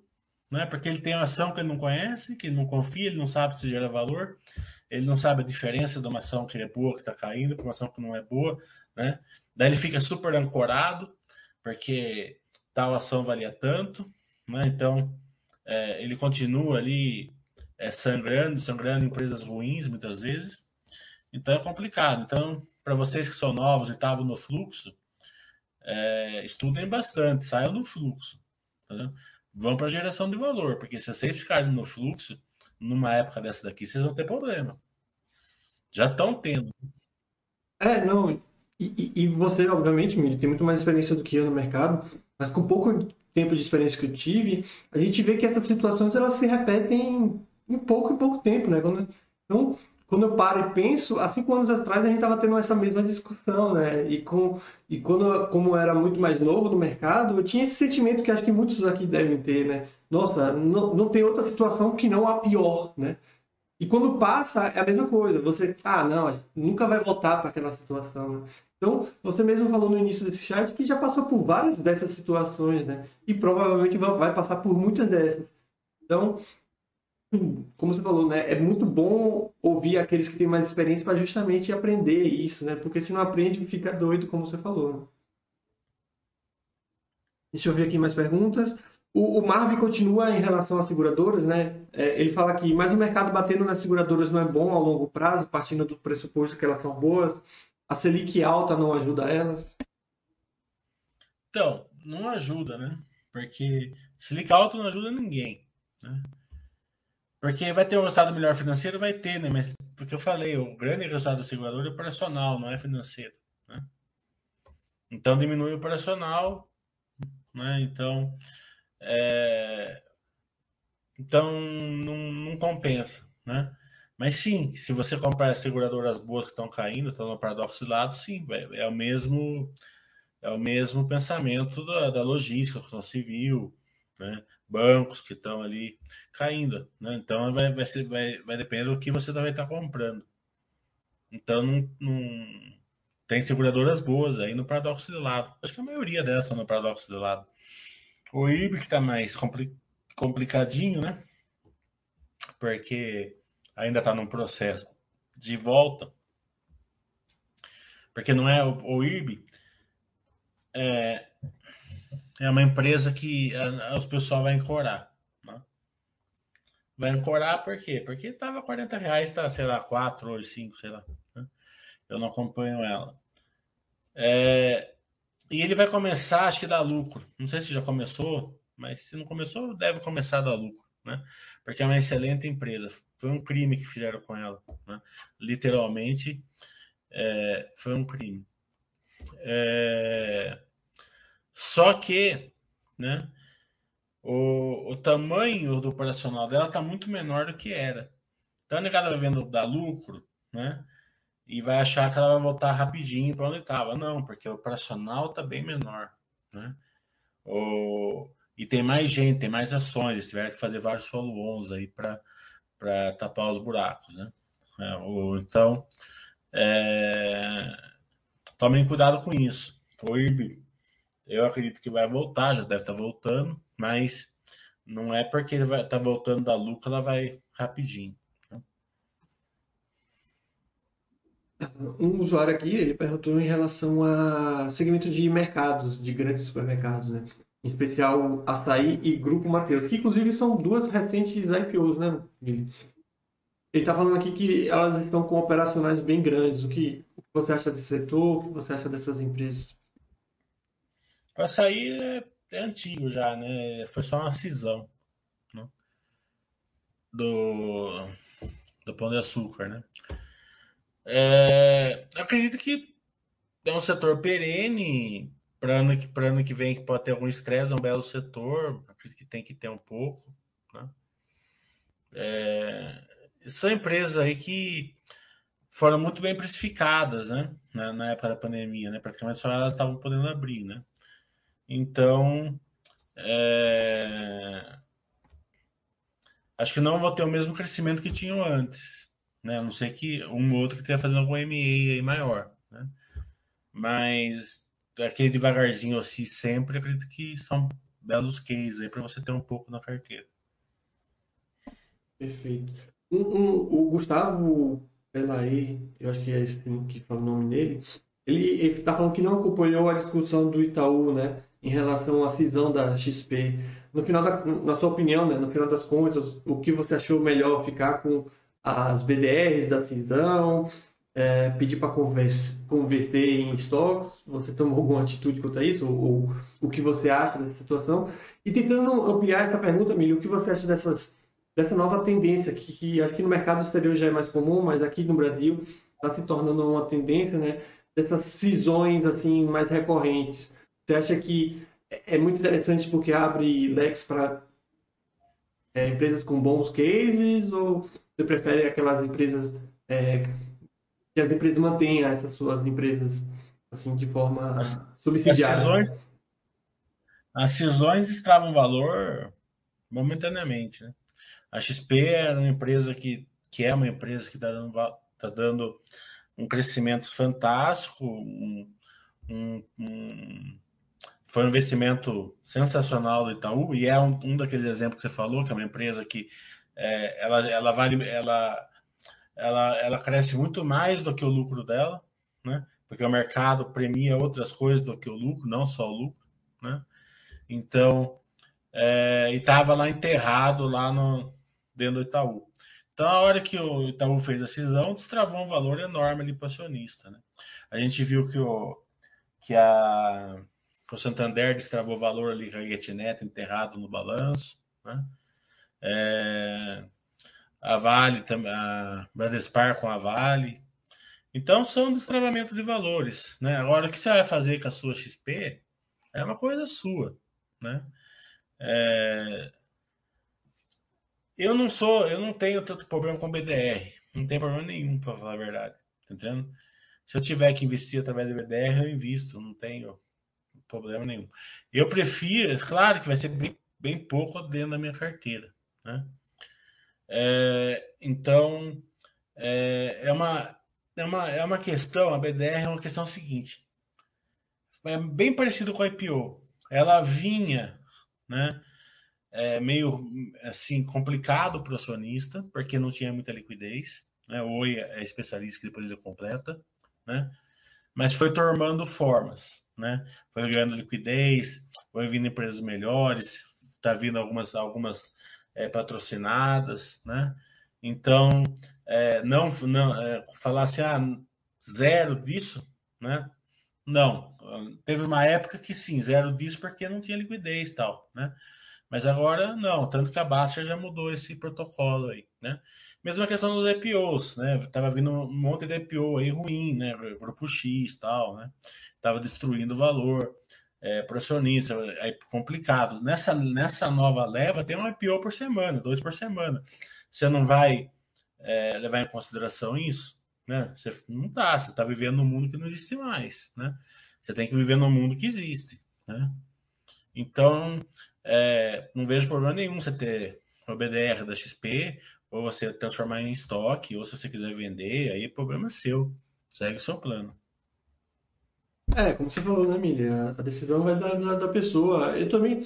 né? Porque ele tem uma ação que ele não conhece, que ele não confia, ele não sabe se gera valor, ele não sabe a diferença de uma ação que é boa, que está caindo, para uma ação que não é boa, né? Daí ele fica super ancorado, porque tal ação valia tanto, né? Então é, ele continua ali é, sangrando, sangrando empresas ruins muitas vezes. Então é complicado. Então, para vocês que são novos e estavam no fluxo, é, estudem bastante, saiam do fluxo. Tá vão para a geração de valor, porque se vocês ficarem no fluxo, numa época dessa daqui, vocês vão ter problema. Já estão tendo. É, não. E, e, você, obviamente, Mili, tem muito mais experiência do que eu no mercado, mas com pouco tempo de experiência que eu tive, a gente vê que essas situações elas se repetem em pouco e pouco tempo, né? Quando, então, quando eu paro e penso, há cinco anos atrás a gente estava tendo essa mesma discussão, né? E, com, e quando, como eu era muito mais novo no mercado, eu tinha esse sentimento que acho que muitos aqui devem ter, né? Nossa, não, não tem outra situação que não a pior, né? E quando passa, é a mesma coisa. Você, ah, não, nunca vai voltar para aquela situação. Né? Então, você mesmo falou no início desse chat que já passou por várias dessas situações, né? E provavelmente vai passar por muitas dessas. Então, como você falou, né, é muito bom ouvir aqueles que têm mais experiência para justamente aprender isso, né? Porque se não aprende, fica doido, como você falou. Deixa eu ver aqui mais perguntas. O, o Marvin continua em relação às seguradoras, né? É, ele fala que, mas o mercado batendo nas seguradoras não é bom a longo prazo, partindo do pressuposto que elas são boas. A Selic alta não ajuda elas? Então, não ajuda, né? Porque Selic alta não ajuda ninguém, né? Porque vai ter um resultado melhor financeiro, vai ter, né? Mas porque eu falei, o grande resultado do segurador é operacional, não é financeiro. Né? Então diminui o operacional, né? Então, é... então não, não compensa, né? Mas sim, se você comprar as seguradoras boas que estão caindo, estão no paradoxo de lado, sim, é o mesmo é o mesmo pensamento da, da logística, construção civil, né? Bancos que estão ali caindo. Né? Então vai, vai, ser, vai, vai depender do que você vai estar comprando. Então não, não, tem seguradoras boas aí no paradoxo de lado. Acho que a maioria delas são no paradoxo de lado. O IB que está mais compli complicadinho, né? Porque ainda está num processo de volta. Porque não é o, o é, é uma empresa que a, os pessoal vai encorar. Né? Vai encorar por quê? Porque estava 40 reais, está, sei lá, 4 ou 5, sei lá. Né? Eu não acompanho ela. É, e ele vai começar, acho que dá lucro. Não sei se já começou, mas se não começou, deve começar a dar lucro. Né? Porque é uma excelente empresa. Foi um crime que fizeram com ela. Né? Literalmente, é, foi um crime. É, só que, né, o, o tamanho do operacional dela está muito menor do que era. Então a negada vai vendo dar lucro, né? E vai achar que ela vai voltar rapidinho para onde estava. Não, porque o operacional está bem menor, né? O, e tem mais gente, tem mais ações, eles tiveram que fazer vários follow-ons aí para tapar os buracos, né? É, o, então, é, tomem cuidado com isso. O IRB eu acredito que vai voltar, já deve estar voltando, mas não é porque ele vai estar tá voltando da Luca, ela vai rapidinho. Um usuário aqui, ele perguntou em relação a segmento de mercados, de grandes supermercados, né? Em especial Açaí e Grupo Mateus, que inclusive são duas recentes IPOs, né? Ele está falando aqui que elas estão com operacionais bem grandes. O que você acha desse setor? O que você acha dessas empresas? O açaí é, é, antigo já, né? Foi só uma cisão né? do, do Pão de Açúcar, né? É, acredito que é um setor perene para ano, ano que vem que pode ter algum estresse, é um belo setor, acredito que tem que ter um pouco, né? É, são empresas aí que foram muito bem precificadas, né? Na, na época da pandemia, né? Praticamente só elas estavam podendo abrir, né? Então, é... acho que não vão ter o mesmo crescimento que tinham antes, né? A não ser que um ou outro que esteja fazendo algum MA maior, né? Mas aquele devagarzinho assim sempre, acredito que são belos cases aí para você ter um pouco na carteira. Perfeito. Um, um, o Gustavo Pelaí, eu acho que é esse que fala o nome dele, ele está falando que não acompanhou a discussão do Itaú, né, em relação à cisão da XP. No final da, na sua opinião, né, no final das contas, o que você achou melhor ficar com as BDRs da cisão, é, pedir para converter em estoques? Você tomou alguma atitude quanto a isso? Ou, ou, o que você acha dessa situação? E tentando ampliar essa pergunta, Milho, o que você acha dessas, dessa nova tendência, que, que acho que no mercado exterior já é mais comum, mas aqui no Brasil está se tornando uma tendência, né? Dessas cisões assim mais recorrentes. Você acha que é, é muito interessante porque abre leques para é, empresas com bons cases ou você prefere aquelas empresas é, que as empresas mantenham essas suas empresas assim de forma as, subsidiária. As cisões, as cisões extravam valor momentaneamente. Né? A XP era uma empresa que, que é uma empresa que está dando, tá dando um crescimento fantástico, um, um, um, foi um investimento sensacional do Itaú e é um, um daqueles exemplos que você falou, que é uma empresa que é, ela, ela, vale, ela ela, ela cresce muito mais do que o lucro dela, né? Porque o mercado premia outras coisas do que o lucro, não só o lucro, né? Então, é, e estava lá enterrado lá no, dentro do Itaú. Então, a hora que o Itaú fez a cisão, destravou um valor enorme ali para acionista, né? A gente viu que o, que a, o Santander destravou valor ali a GetNet enterrado no balanço, né? É, a Vale, a Bradespar com a Vale. Então são destravamento de valores, né? Agora o que você vai fazer com a sua XP é uma coisa sua, né? É... Eu não sou, eu não tenho tanto problema com BDR, não tem problema nenhum para falar a verdade, tá entendendo? Se eu tiver que investir através do BDR, eu invisto, não tenho problema nenhum. Eu prefiro, claro que vai ser bem, bem pouco dentro da minha carteira, né? É, então, é, é, uma, é, uma, é uma questão, a BDR é uma questão seguinte. É bem parecido com a IPO. Ela vinha, né? É meio assim complicado para o acionista, porque não tinha muita liquidez. Né? O Oi é especialista que depois ele completa, né? Mas foi tomando formas, né? Foi ganhando liquidez, foi vindo empresas melhores, está vindo algumas, algumas é, patrocinadas, né? Então, é, não, não é, falar assim, ah, zero disso, né? Não, teve uma época que sim, zero disso porque não tinha liquidez e tal, né? Mas agora não, tanto que a Baixa já mudou esse protocolo aí, né? Mesma questão dos EPOs, né? Tava vindo um monte de EPO aí ruim, né? Grupo X tal, né? Tava destruindo o valor é, para acionista, é complicado. Nessa, nessa nova leva, tem um IPO por semana, dois por semana. Você não vai é, levar em consideração isso? Né? Você não está, você está vivendo num mundo que não existe mais. Né? Você tem que viver num mundo que existe. Né? Então, é, não vejo problema nenhum você ter o BDR da XP, ou você transformar em estoque, ou se você quiser vender, aí o problema é seu. Segue o seu plano. É, como você falou, né, Milha? A decisão vai da, da, da pessoa. Eu também,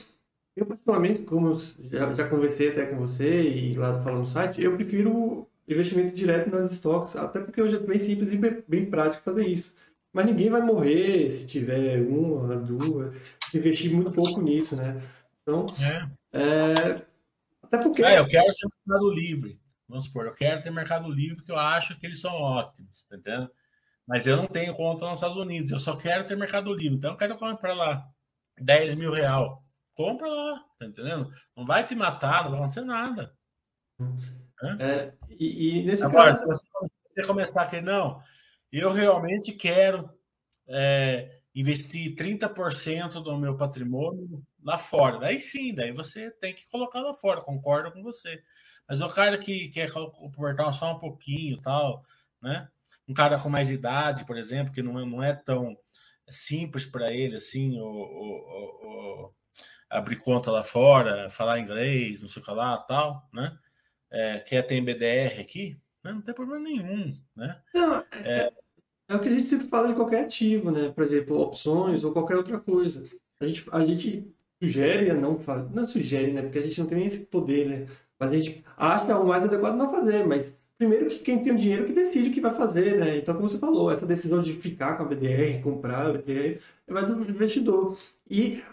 eu particularmente, como eu já, já conversei até com você e lá falando no site, eu prefiro investimento direto nas estoques, até porque hoje é bem simples e bem, bem prático fazer isso. Mas ninguém vai morrer se tiver uma, duas, investir muito pouco nisso, né? Então, é. É, até porque. É, eu quero ter mercado livre. Vamos supor, eu quero ter mercado livre porque eu acho que eles são ótimos, tá entendendo? Mas eu não tenho conta nos Estados Unidos, eu só quero ter Mercado Livre. Então eu quero comprar lá 10 mil real. Compra lá, tá entendendo? Não vai te matar, não vai acontecer nada. É, e, e, nesse Agora, caso... se você começar a querer, não, eu realmente quero é, investir 30% do meu patrimônio lá fora. Daí sim, daí você tem que colocar lá fora, concordo com você. Mas o cara que quer comportar só um pouquinho tal, né? Um cara com mais idade, por exemplo, que não, é, não é tão simples para ele assim, o, o, o, abrir conta lá fora, falar inglês, não sei o que lá, tal, né? é, quer ter BDR aqui, né? não tem problema nenhum, né? Não, é, é... é, o que a gente sempre fala de qualquer ativo, né? Por exemplo, opções ou qualquer outra coisa. A gente, a gente sugere a não fazer, não sugere, né? Porque a gente não tem esse poder, né? Mas a gente acha o mais adequado não fazer, mas primeiro que quem tem o dinheiro que decide o que vai fazer, né? Então, como você falou, essa decisão de ficar com a BDR, comprar a BDR, vai do investidor. E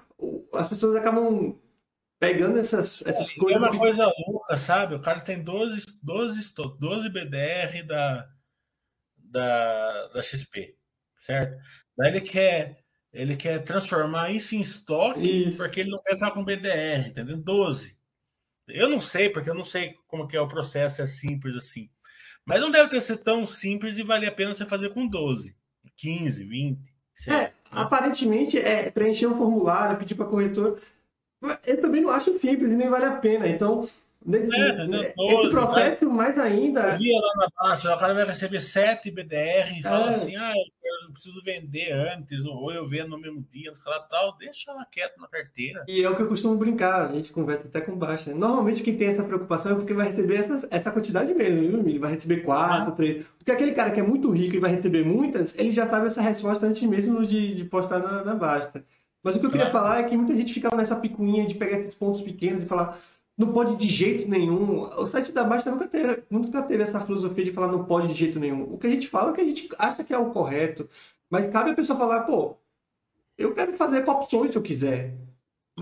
as pessoas acabam pegando essas, essas é, coisas. É uma coisa louca, sabe? O cara tem 12, 12, 12 BDR da, da, da XP, certo? Daí ele quer, ele quer transformar isso em estoque isso. porque ele não quer ficar com BDR, entendeu? 12. Eu não sei, porque eu não sei como que é o processo, é simples assim. Mas não deve ter sido tão simples e vale a pena você fazer com 12, 15, 20. Certo? É, aparentemente é preencher um formulário, pedir para corretor. Eu também não acho simples e nem vale a pena. Então, nesse, é, né, esse processo, mais ainda. Eu via lá na baixa, o cara vai receber 7 BDR e fala é. assim: ah, eu preciso vender antes, ou eu vendo no mesmo dia, tal, deixa ela quieta na carteira. E é o que eu costumo brincar, a gente conversa até com baixo. Né? Normalmente quem tem essa preocupação é porque vai receber essa, essa quantidade mesmo, viu, Ele vai receber 4, 3. Porque aquele cara que é muito rico e vai receber muitas, ele já sabe essa resposta antes mesmo de, de postar na, na Basta. Mas o que eu queria falar é que muita gente fica nessa picuinha de pegar esses pontos pequenos e falar não pode de jeito nenhum. O site da Basta nunca teve, nunca teve essa filosofia de falar não pode de jeito nenhum. O que a gente fala é que a gente acha que é o correto. Mas cabe a pessoa falar, pô, eu quero fazer com opções se eu quiser.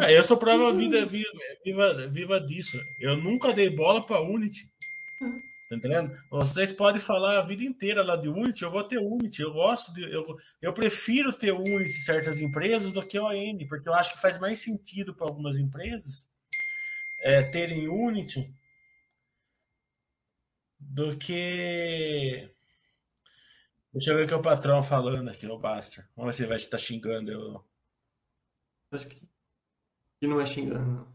É, eu sou prova vida, viva, viva disso. Eu nunca dei bola para Unity. Tá entendendo? Vocês podem falar a vida inteira lá de Unity, eu vou ter Unity. Eu gosto de. Eu, eu prefiro ter Unity em certas empresas do que ON, porque eu acho que faz mais sentido para algumas empresas é, terem Unity do que. Deixa eu ver o que o patrão falando aqui, o Baster. Vamos ver se ele vai estar xingando eu. Acho que, que não é xingando, não.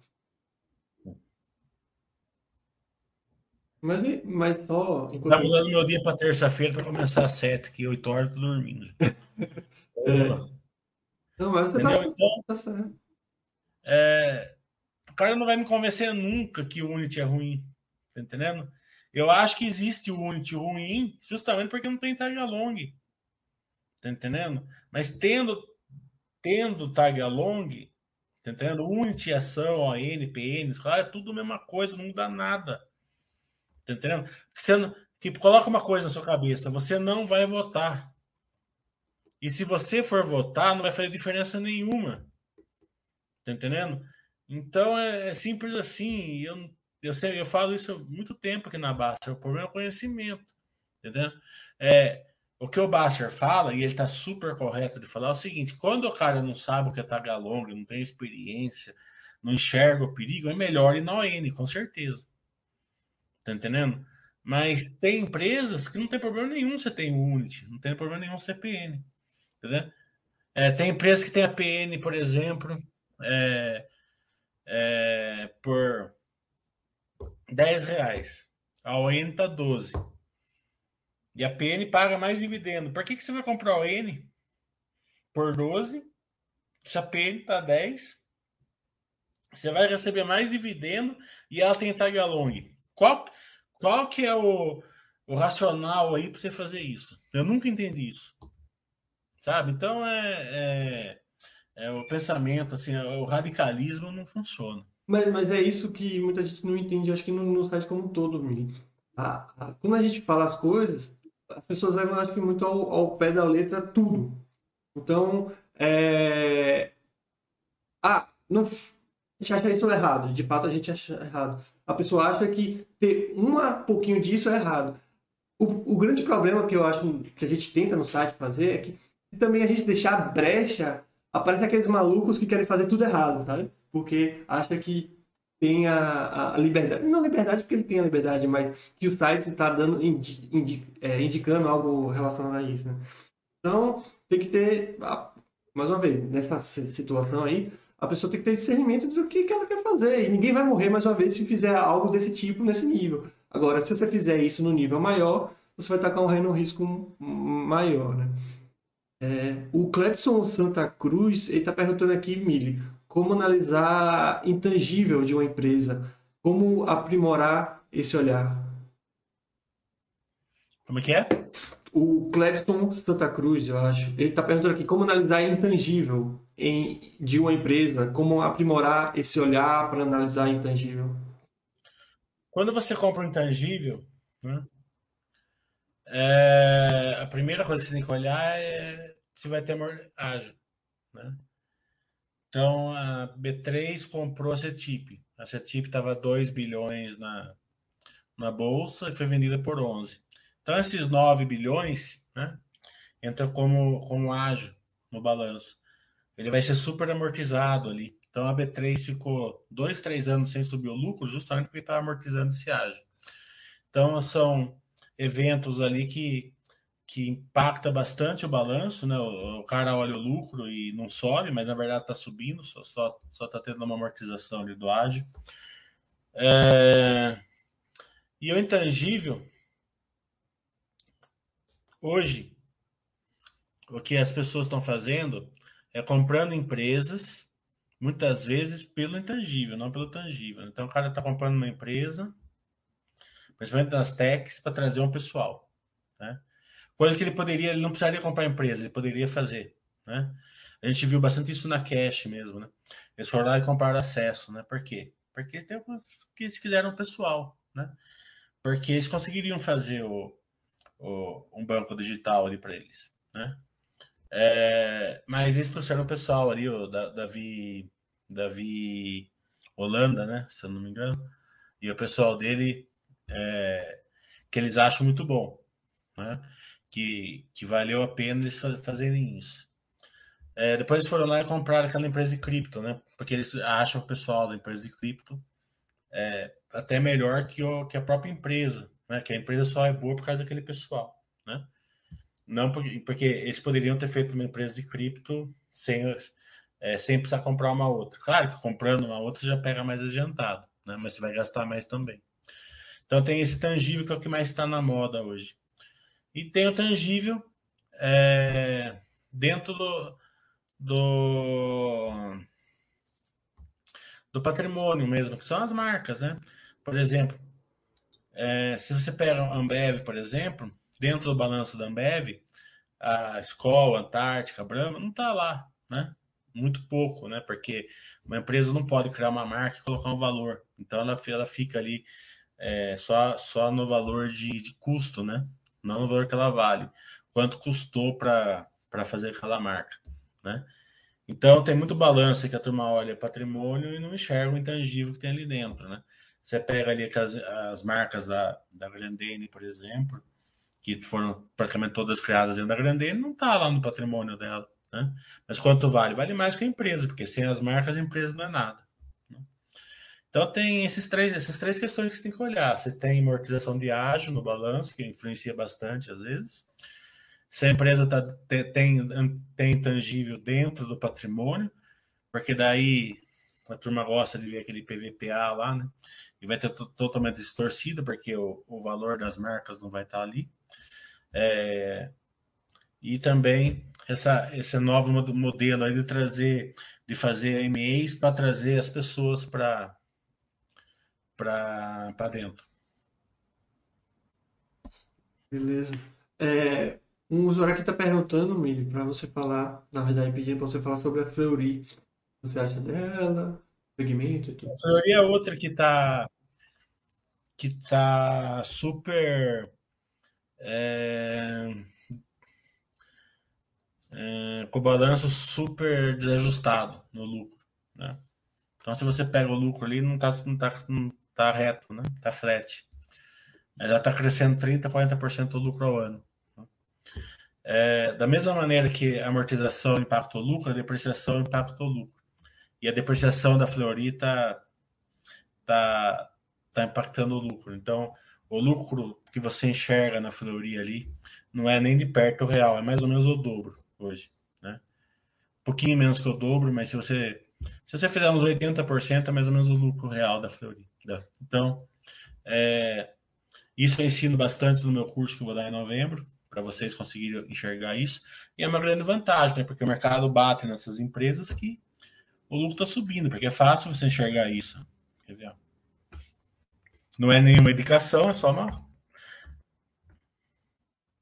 Mas, mas só. Enquanto... Tá mudando meu dia para terça-feira para começar às sete, que oito horas eu tô dormindo. é. Não, mas você tá, então, tá certo. É, cara não vai me convencer nunca que o Unity é ruim. Tá entendendo? Eu acho que existe o Unity ruim justamente porque não tem tag along. Tá entendendo? Mas tendo, tendo tag along, tá entendendo? Unity, ação, ON, PN, claro, é tudo a mesma coisa, não muda nada. Tá entendendo? Você não, que coloca uma coisa na sua cabeça, você não vai votar. E se você for votar, não vai fazer diferença nenhuma. Tá entendendo? Então é, é simples assim. Eu, eu, sei, eu falo isso há muito tempo aqui na Baster. O problema é o conhecimento. Entendeu? É, o que o Baster fala, e ele está super correto de falar, é o seguinte: quando o cara não sabe o que é tagalong, não tem experiência, não enxerga o perigo, é melhor ir na ON, com certeza. Tá entendendo? Mas tem empresas que não tem problema nenhum você tem Unity, não tem problema nenhum você PN. Entendeu? É, tem empresas que tem a PN, por exemplo, é, é, por 10 reais. A ON tá 12. E a PN paga mais dividendo. Por que, que você vai comprar a ON por 12? Se a PN tá 10, você vai receber mais dividendo e ela tem tag along. Qual, qual que é o, o racional aí para você fazer isso? Eu nunca entendi isso. Sabe? Então é, é, é o pensamento, assim, é, o radicalismo não funciona. Mas, mas é isso que muita gente não entende, acho que no, no site como um todo, Mili. quando a gente fala as coisas, as pessoas levam, acho que, muito ao, ao pé da letra tudo. Então, é... Ah, não, a gente acha isso errado. De fato, a gente acha errado. A pessoa acha que ter um pouquinho disso é errado. O, o grande problema que eu acho que a gente tenta no site fazer é que também a gente deixar brecha, aparece aqueles malucos que querem fazer tudo errado, sabe? Porque acha que tem a, a liberdade. Não liberdade porque ele tem a liberdade, mas que o site está dando indi, indi, é, indicando algo relacionado a isso. Né? Então tem que ter, mais uma vez, nessa situação aí, a pessoa tem que ter discernimento do que, que ela quer fazer. E ninguém vai morrer mais uma vez se fizer algo desse tipo nesse nível. Agora, se você fizer isso no nível maior, você vai estar correndo um risco maior, né? É, o Clepson Santa Cruz está perguntando aqui, Mili, como analisar intangível de uma empresa, como aprimorar esse olhar? Como é que é? O Clebson Santa Cruz, eu acho, ele está perguntando aqui como analisar intangível em, de uma empresa, como aprimorar esse olhar para analisar intangível. Quando você compra um intangível, né, é, a primeira coisa que você tem que olhar é se vai ter ágil. Né? Então, a B3 comprou a CETIP. A CETIP estava 2 bilhões na, na bolsa e foi vendida por 11. Então, esses 9 bilhões né, entram como, como ágil no balanço. Ele vai ser super amortizado ali. Então, a B3 ficou dois, três anos sem subir o lucro, justamente porque estava amortizando esse ágil. Então, são eventos ali que que impacta bastante o balanço, né? O, o, cara olha o lucro e não sobe, mas na verdade está subindo, só só só tá tendo uma amortização ali do ágio. É... E o intangível hoje o que as pessoas estão fazendo é comprando empresas muitas vezes pelo intangível, não pelo tangível. Então o cara está comprando uma empresa, principalmente nas techs, para trazer um pessoal, né? Coisa que ele poderia, ele não precisaria comprar empresa, ele poderia fazer, né? A gente viu bastante isso na Cash mesmo, né? Eles foram lá e compraram acesso, né? Por quê? Porque tem que eles quiseram pessoal, né? Porque eles conseguiriam fazer o, o um banco digital ali para eles, né? É, mas eles trouxeram o pessoal ali, o Davi, Davi Holanda, né? Se eu não me engano, e o pessoal dele é, que eles acham muito bom, né? que, que valeu a pena eles fazerem isso. É, depois eles foram lá e compraram aquela empresa de cripto, né? Porque eles acham o pessoal da empresa de cripto é, até melhor que, o, que a própria empresa, né? Que a empresa só é boa por causa daquele pessoal, né? Não porque, porque eles poderiam ter feito uma empresa de cripto sem, é, sem precisar comprar uma outra. Claro que comprando uma outra você já pega mais adiantado, né? Mas você vai gastar mais também. Então tem esse tangível que é o que mais está na moda hoje. E tem o tangível é, dentro do, do, do, patrimônio mesmo, que são as marcas, né? Por exemplo, é, se você pega a Ambev, por exemplo, dentro do balanço da Ambev, a escola, Antártica, a Brahma, não está lá, né? Muito pouco, né? Porque uma empresa não pode criar uma marca e colocar um valor. Então ela, ela fica ali é, só, só no valor de, de custo, né? não o valor que ela vale, quanto custou para fazer aquela marca, né? Então tem muito balanço que a turma olha patrimônio e não enxerga o intangível que tem ali dentro, né? Você pega ali as, as marcas da, da Grandene, por exemplo, que foram praticamente todas criadas dentro da Grandene, não está lá no patrimônio dela, né? Mas quanto vale? Vale mais que a empresa, porque sem as marcas a empresa não é nada. Então tem esses três, essas três questões que você tem que olhar. Você tem amortização de ágio no balanço, que influencia bastante às vezes. Se a empresa tá, tem, tem intangível dentro do patrimônio, porque daí a turma gosta de ver aquele PVPA lá, né? E vai ter totalmente distorcido, porque o, o valor das marcas não vai estar ali. É, e também essa, esse novo modelo aí de trazer, de fazer MEs para trazer as pessoas para para dentro. Beleza. É, um usuário aqui está perguntando, Mili, para você falar, na verdade, pedindo para você falar sobre a Fleury. O que você acha dela, segmento e tudo. A Fleury é outra que está que tá super é, é, com o balanço super desajustado no lucro. Né? Então, se você pega o lucro ali, não está não tá, não tá reto, né? Tá flat. Ela está crescendo 30%, 40% do lucro ao ano. É, da mesma maneira que a amortização impacta o lucro, a depreciação impacta o lucro. E a depreciação da Fleury está tá, tá impactando o lucro. Então, o lucro que você enxerga na Fleury ali não é nem de perto o real, é mais ou menos o dobro hoje. Né? Um pouquinho menos que o dobro, mas se você, se você fizer uns 80%, é mais ou menos o lucro real da Fleury. Então, é, isso eu ensino bastante no meu curso que eu vou dar em novembro, para vocês conseguirem enxergar isso. E é uma grande vantagem, né? porque o mercado bate nessas empresas que o lucro está subindo, porque é fácil você enxergar isso. Não é nenhuma indicação, é só uma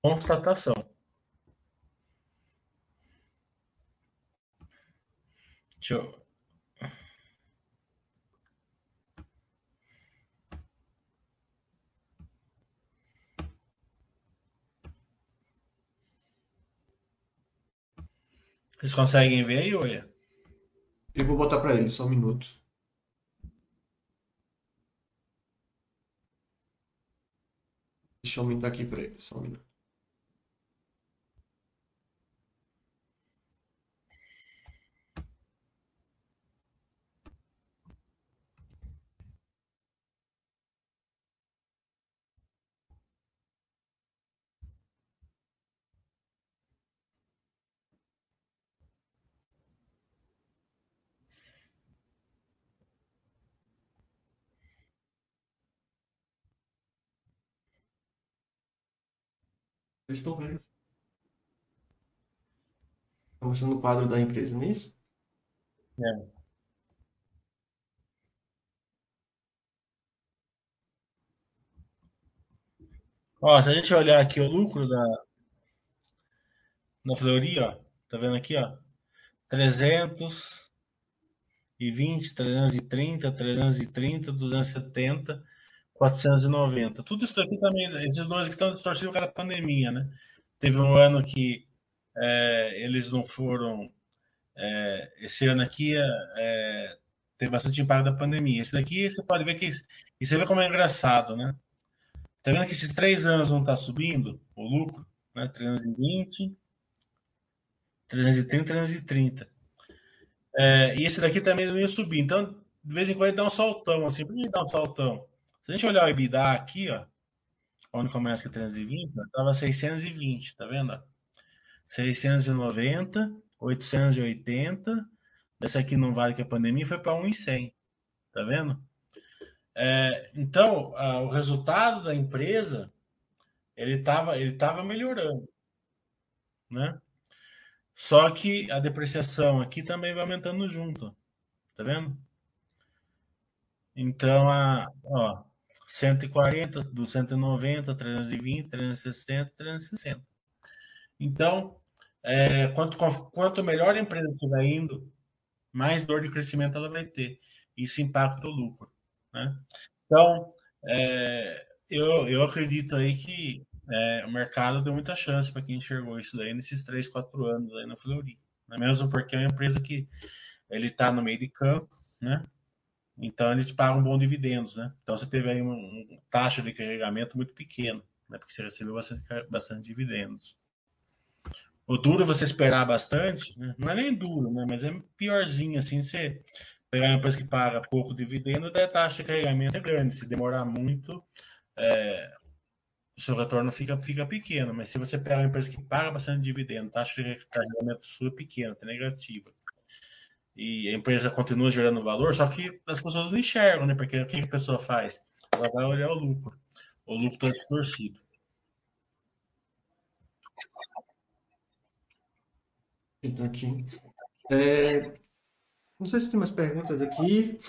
constatação. Deixa eu. Vocês conseguem ver aí, Oia? Eu vou botar para ele, só um minuto. Deixa eu aumentar aqui para ele, só um minuto. Eles estão vendo. Está mostrando o quadro da empresa, não é isso? É. Ó, se a gente olhar aqui o lucro da na Fleury, ó, tá vendo aqui, ó, 320, 330, 330, 270, 490. Tudo isso daqui também, esses dois que estão distorcidos por causa da pandemia, né? Teve um ano que é, eles não foram. É, esse ano aqui é, é teve bastante impacto da pandemia. Esse daqui você pode ver que. E você vê como é engraçado, né? Tá vendo que esses três anos não tá subindo o lucro, né? 320, 330, 330. É, e esse daqui também não ia subir. Então, de vez em quando ele dá um saltão, assim, por que dá um saltão? Se a gente olhar o EBITDA aqui, ó, onde começa com 320, estava 620, tá vendo? 690, 880, essa aqui não vale que a pandemia foi para 1,100, tá vendo? É, então, a, o resultado da empresa ele estava ele tava melhorando, né? Só que a depreciação aqui também vai aumentando junto, tá vendo? Então, a, ó, 140, 290, 320, 360, 360. Então, é, quanto, quanto melhor a empresa estiver indo, mais dor de crescimento ela vai ter. Isso impacta o lucro. Né? Então, é, eu, eu acredito aí que é, o mercado deu muita chance para quem enxergou isso daí nesses 3, 4 anos aí na Fleury. Né? Mesmo porque é uma empresa que ele está no meio de campo, né? Então eles pagam bons dividendos, né? Então você teve aí uma, taxa de carregamento muito pequena, né? Porque você recebeu bastante, bastante dividendos. O duro é você esperar bastante, né? não é nem duro, né? Mas é piorzinho assim, você pegar uma empresa que paga pouco dividendo, a taxa de carregamento é grande. Se demorar muito, é, o seu retorno fica, fica pequeno. Mas se você pegar uma empresa que paga bastante dividendo, taxa de carregamento sua é pequena, é negativa e a empresa continua gerando valor, só que as pessoas não enxergam, né? Porque o que a pessoa faz? Ela vai olhar o lucro. O lucro está distorcido. Então, aqui. É... Não sei se tem mais perguntas aqui.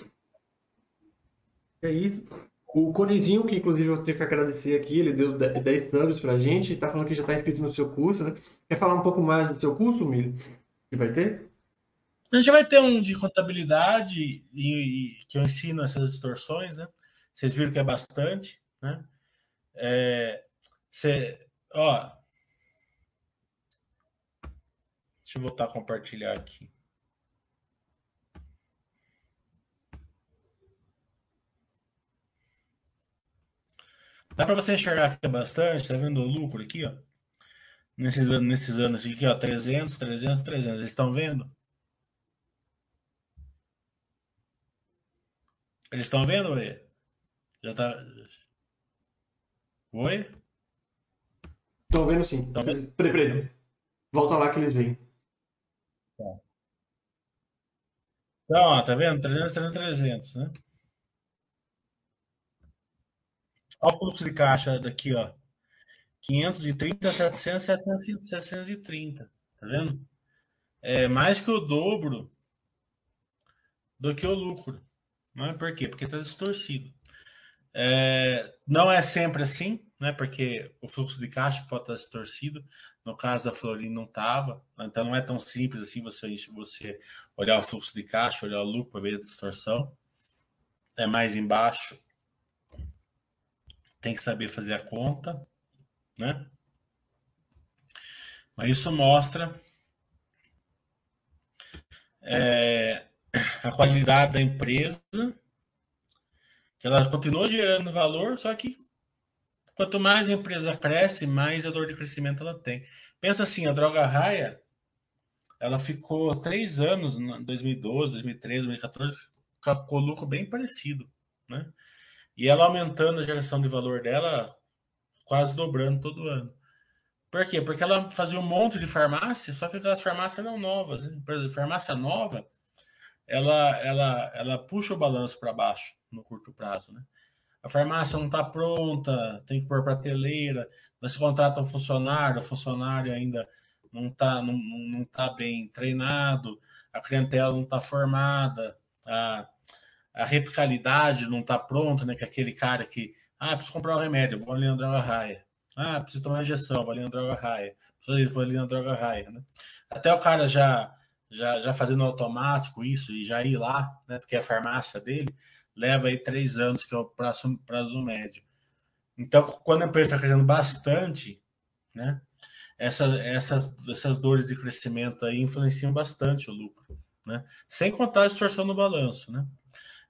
É isso. O Conizinho, que inclusive eu tenho que agradecer aqui, ele deu 10 thumbs pra gente, está falando que já está inscrito no seu curso, né? Quer falar um pouco mais do seu curso, Milho? Que vai ter? A gente vai ter um de contabilidade e, e, que eu ensino essas distorções, né? Vocês viram que é bastante, né? É, cê, ó, deixa eu voltar a compartilhar aqui. Dá para você enxergar que é bastante, tá vendo o lucro aqui, ó? Nesses, nesses anos aqui, ó, 300, 300, 300. Eles estão vendo? Eles estão vendo, Oi? Já tá. Oi? Estão vendo sim. Tão? Peraí, peraí. Volta lá que eles vêm. Tá. Então, ó, tá vendo? 300, 300, 300, né? Olha o fluxo de caixa daqui, ó. 530, 700, 700, 730. Tá vendo? É mais que o dobro do que o lucro. Não é por quê? Porque está distorcido. É, não é sempre assim, né? Porque o fluxo de caixa pode estar distorcido. No caso da Florin não estava, então não é tão simples assim você, você olhar o fluxo de caixa, olhar o lucro para ver a distorção. É mais embaixo. Tem que saber fazer a conta, né? Mas isso mostra é, a qualidade da empresa, que ela continua gerando valor, só que quanto mais a empresa cresce, mais a dor de crescimento ela tem. Pensa assim, a droga raia, ela ficou três anos, 2012, 2013, 2014, com o lucro bem parecido, né? E ela aumentando a geração de valor dela, quase dobrando todo ano. Por quê? Porque ela fazia um monte de farmácia, só que aquelas farmácias eram novas. Né? Farmácia nova, ela, ela, ela puxa o balanço para baixo no curto prazo. Né? A farmácia não está pronta, tem que pôr prateleira, você contrata um funcionário, o funcionário ainda não está não, não tá bem treinado, a clientela não está formada, a, a replicabilidade não está pronta, né? Que é aquele cara que, ah, preciso comprar um remédio, vou ali na droga raia. Ah, preciso tomar injeção, vou ali na droga raia. Vou ali na droga raia, né? Até o cara já, já, já fazendo automático isso e já ir lá, né? Porque a farmácia dele leva aí três anos, que é o prazo, prazo médio. Então, quando a empresa está crescendo bastante, né? Essa, essas, essas dores de crescimento aí influenciam bastante o lucro, né? Sem contar a distorção no balanço, né?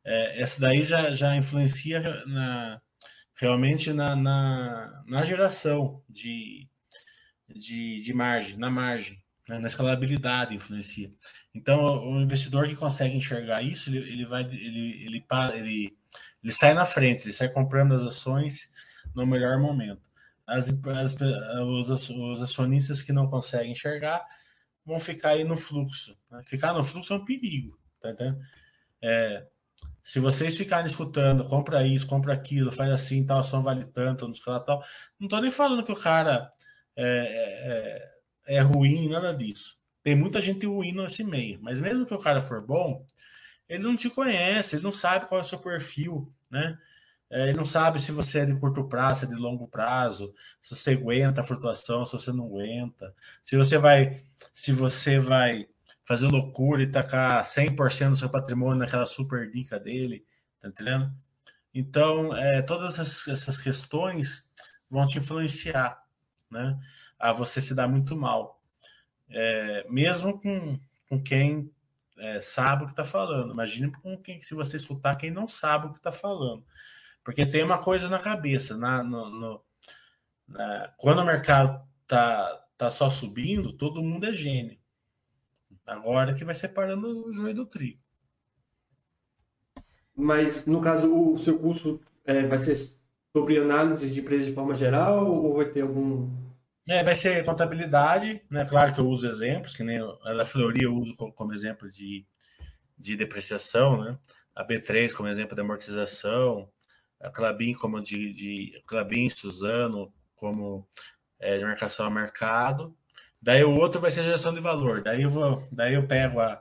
É, essa daí já, já influencia na, realmente na, na, na geração de, de, de, margem, na margem, né? na escalabilidade influencia. Então, o investidor que consegue enxergar isso, ele, ele vai, ele, ele, ele, ele sai na frente, ele sai comprando as ações no melhor momento. As, as, os, os acionistas que não conseguem enxergar vão ficar aí no fluxo. Né? Ficar no fluxo é um perigo, tá entendendo? É, se vocês ficarem escutando, compra isso, compra aquilo, faz assim, tal ação vale tanto, nos tal, tal. Não tô nem falando que o cara é, é, é, ruim, nada disso. Tem muita gente ruim nesse meio, mas mesmo que o cara for bom, ele não te conhece, ele não sabe qual é o seu perfil, né? É, ele não sabe se você é de curto prazo, se é de longo prazo, se você aguenta a flutuação, se você não aguenta, se você vai, se você vai fazer loucura e tacar 100% do seu patrimônio naquela super dica dele, tá entendendo? Então, é, todas essas, essas questões vão te influenciar, né? A você se dar muito mal. É, mesmo com, com quem é, sabe o que está falando. Imagine com quem, se você escutar quem não sabe o que está falando. Porque tem uma coisa na cabeça. Na, no, no, na, quando o mercado tá, tá só subindo, todo mundo é gênio. Agora que vai separando o joio do trigo. Mas, no caso, o seu curso é, vai ser sobre análise de empresas de forma geral ou vai ter algum. É, vai ser contabilidade, né? Claro que eu uso exemplos, que nem a Fleury eu uso como, como exemplo de, de depreciação, né? A B3 como exemplo de amortização, a Clabin como de, de Clabin, Suzano como é, de marcação a mercado, Daí o outro vai ser geração de valor. Daí eu, vou, daí eu pego a,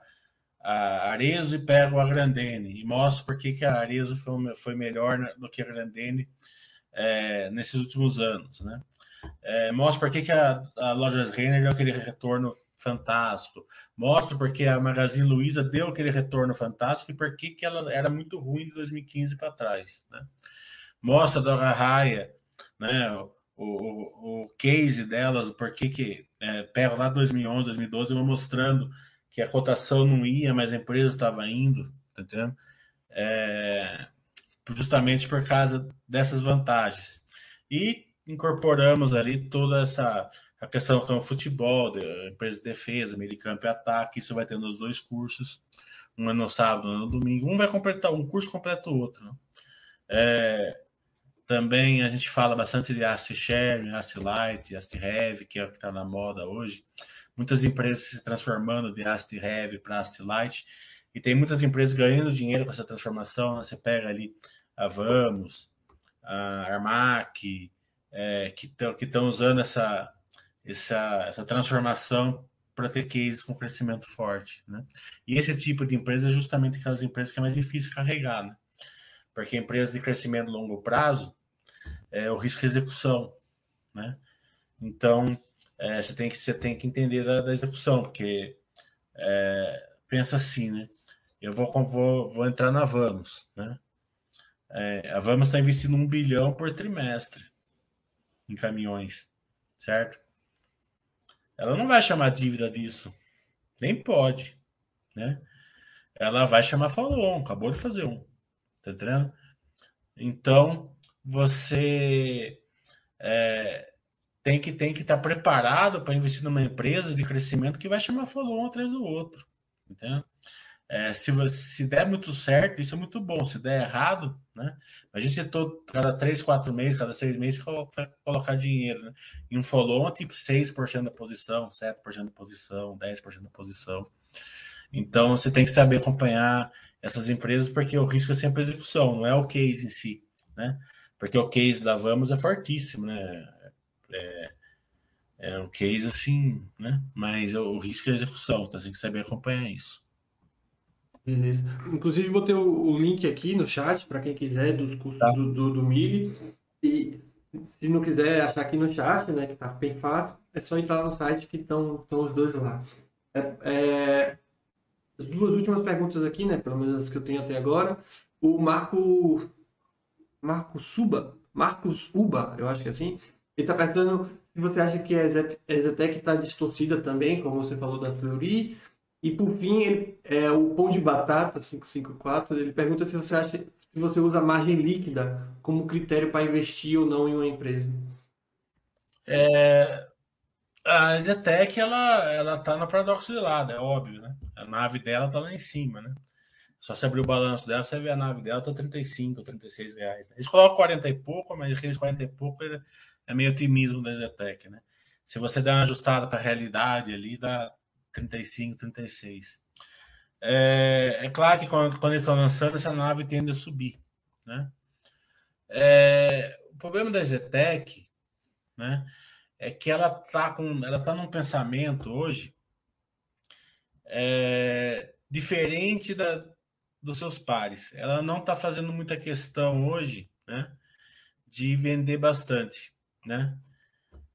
a Arezo e pego a Grandene e mostro por que, que a Arezo foi, foi melhor do que a Grandene é, nesses últimos anos. Né? É, mostro por que, que a, a Lojas Renner deu aquele retorno fantástico. Mostro porque a Magazine Luiza deu aquele retorno fantástico e por que, que ela era muito ruim de 2015 para trás. Né? Mostra a Dora Raia, né? o, o, o case delas, por que, que é, pego lá 2011, 2012, vou mostrando que a cotação não ia, mas a empresa estava indo, tá entendendo? É, justamente por causa dessas vantagens. E incorporamos ali toda essa a questão do futebol, de, empresa de defesa, meio campo e ataque, isso vai ter nos dois cursos, um é no sábado, um é no domingo, um vai completar, um curso completa o outro. Né? É, também a gente fala bastante de Asset Sharing, Asset Light, Asset Heavy, que é o que está na moda hoje. Muitas empresas se transformando de Asset Heavy para Asset Light. E tem muitas empresas ganhando dinheiro com essa transformação. Você pega ali a Vamos, a Armac, é, que estão usando essa, essa, essa transformação para ter cases com crescimento forte. Né? E esse tipo de empresa é justamente aquelas empresas que é mais difícil carregar. Né? Porque empresa de crescimento longo prazo, é o risco de execução, né? Então, é, você, tem que, você tem que entender da, da execução, porque é, pensa assim, né? Eu vou, vou, vou entrar na Vamos, né? É, a Vamos está investindo um bilhão por trimestre em caminhões, certo? Ela não vai chamar dívida disso, nem pode, né? Ela vai chamar follow-on, acabou de fazer um, tá entendendo? Então, você é, tem que tem que estar tá preparado para investir numa empresa de crescimento que vai chamar follow-on atrás do outro. Entendeu? É, se, se der muito certo, isso é muito bom. Se der errado, né? Imagina se todo, cada 3, 4 meses, cada 6 meses, colocar, colocar dinheiro né? em um follow-on, tipo 6% da posição, 7% da posição, 10% da posição. Então você tem que saber acompanhar essas empresas, porque o risco é sempre a execução, não é o case em si. Né? Porque o case da Vamos é fortíssimo, né? é, é um case assim, né? Mas o, risco é a execução, então você tem que saber acompanhar isso. Beleza. Inclusive, botei o, o link aqui no chat para quem quiser dos cursos tá. do, do, do Mili. E se não quiser achar aqui no chat, né, que tá bem fácil, é só entrar no site que estão os dois lá. É, é, as duas últimas perguntas aqui, né, pelo menos as que eu tenho até agora. O Marco Marco Suba, Marcos Uba, eu acho que é assim, ele está perguntando se você acha que a Exatec está distorcida também, como você falou da Fleury. E por fim, ele, é, o pão de batata 554, ele pergunta se você acha se você usa margem líquida como critério para investir ou não em uma empresa. É, a Zetec ela ela tá no paradoxo de lado, é óbvio, né? A nave dela tá lá em cima, né? Só se abrir o balanço dela, você vê a nave dela tá 35, 36 reais. Eles colocam 40 e pouco, mas aqueles 40 e pouco é meio otimismo da Zetec, né? Se você der uma ajustada para a realidade ali, dá 35, 36. É, é claro que quando, quando eles estão lançando, essa nave tende a subir, né? É, o problema da Zetec, né, é que ela tá com, ela tá num pensamento hoje é, diferente da, dos seus pares. Ela não está fazendo muita questão hoje, né, de vender bastante né?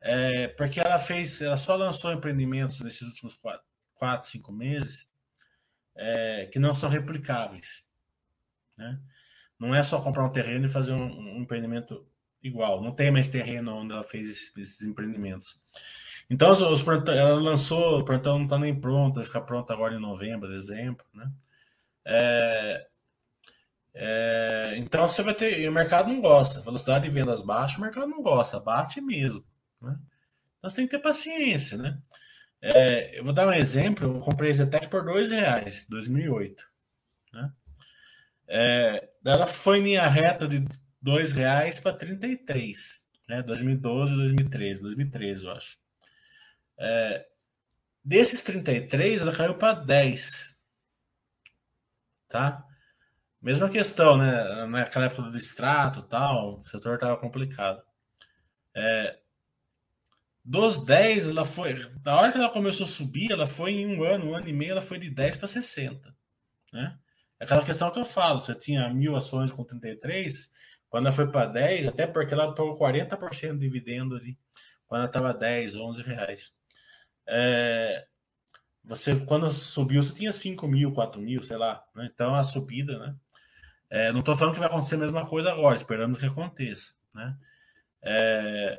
É, porque ela fez, ela só lançou empreendimentos nesses últimos quatro, quatro cinco meses é, que não são replicáveis, né? Não é só comprar um terreno e fazer um, um empreendimento igual. Não tem mais terreno onde ela fez esses, esses empreendimentos. Então, os, os, ela lançou, o plantão não está nem pronto, vai ficar pronto agora em novembro, dezembro, né? É, é, então você vai ter. o mercado não gosta. Velocidade de vendas baixa, o mercado não gosta, bate mesmo. Né? Então você tem que ter paciência, né? É, eu vou dar um exemplo. Eu comprei Zetec por dois reais, 2008. Né? É, ela foi em linha reta de dois reais para 33, né? 2012, 2013, 2013 eu acho. É, desses 33, ela caiu para 10, tá? Mesma questão, né? Naquela época do distrato tal, o setor estava complicado. É, dos 10, ela foi. Na hora que ela começou a subir, ela foi em um ano, um ano e meio, ela foi de 10 para 60. Né? É aquela questão que eu falo: você tinha mil ações com 33, quando ela foi para 10, até porque ela pagou 40% de dividendo ali, quando ela estava 10, 11 reais. É, você, quando subiu, você tinha 5 mil, 4 mil, sei lá. Né? Então a subida, né? É, não estou falando que vai acontecer a mesma coisa agora, esperamos que aconteça. Né? É,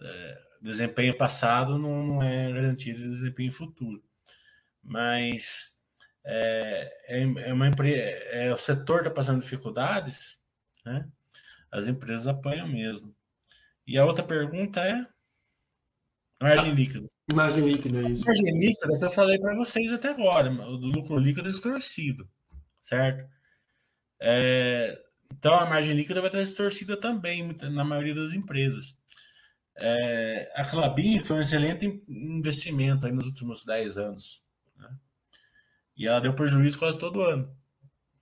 é, desempenho passado não, não, é garantia de desempenho futuro. Mas é, é, é uma empresa, é, o setor está passando dificuldades, né? as empresas apanham mesmo. E a outra pergunta é margem líquida. Margem líquida, é isso. Margem líquida, eu falei para vocês até agora, o do lucro líquido distorcido, certo? É, então a margem líquida vai estar distorcida também na maioria das empresas. É, a Clabin foi um excelente investimento aí nos últimos 10 anos. Né? E ela deu prejuízo quase todo ano.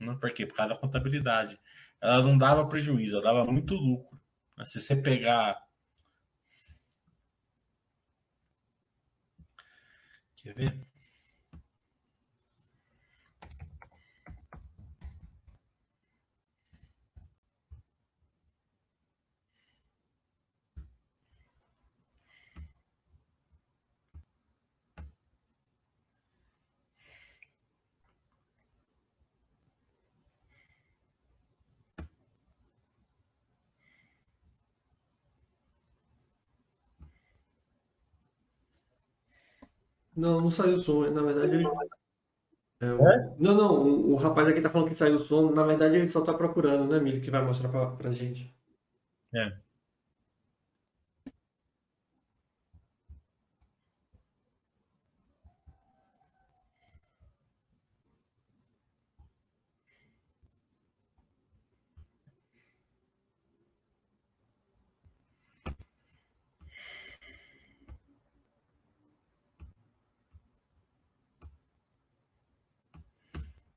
Né? Por quê? Por causa da contabilidade. Ela não dava prejuízo, ela dava muito lucro. Né? Se você pegar. Quer ver? Não, não saiu o som. Na verdade, ele. é, o- É? Não, não, o, o rapaz aqui tá falando que saiu o som. Na verdade, ele só tá procurando, né, Milho, que vai mostrar pra, pra gente. É.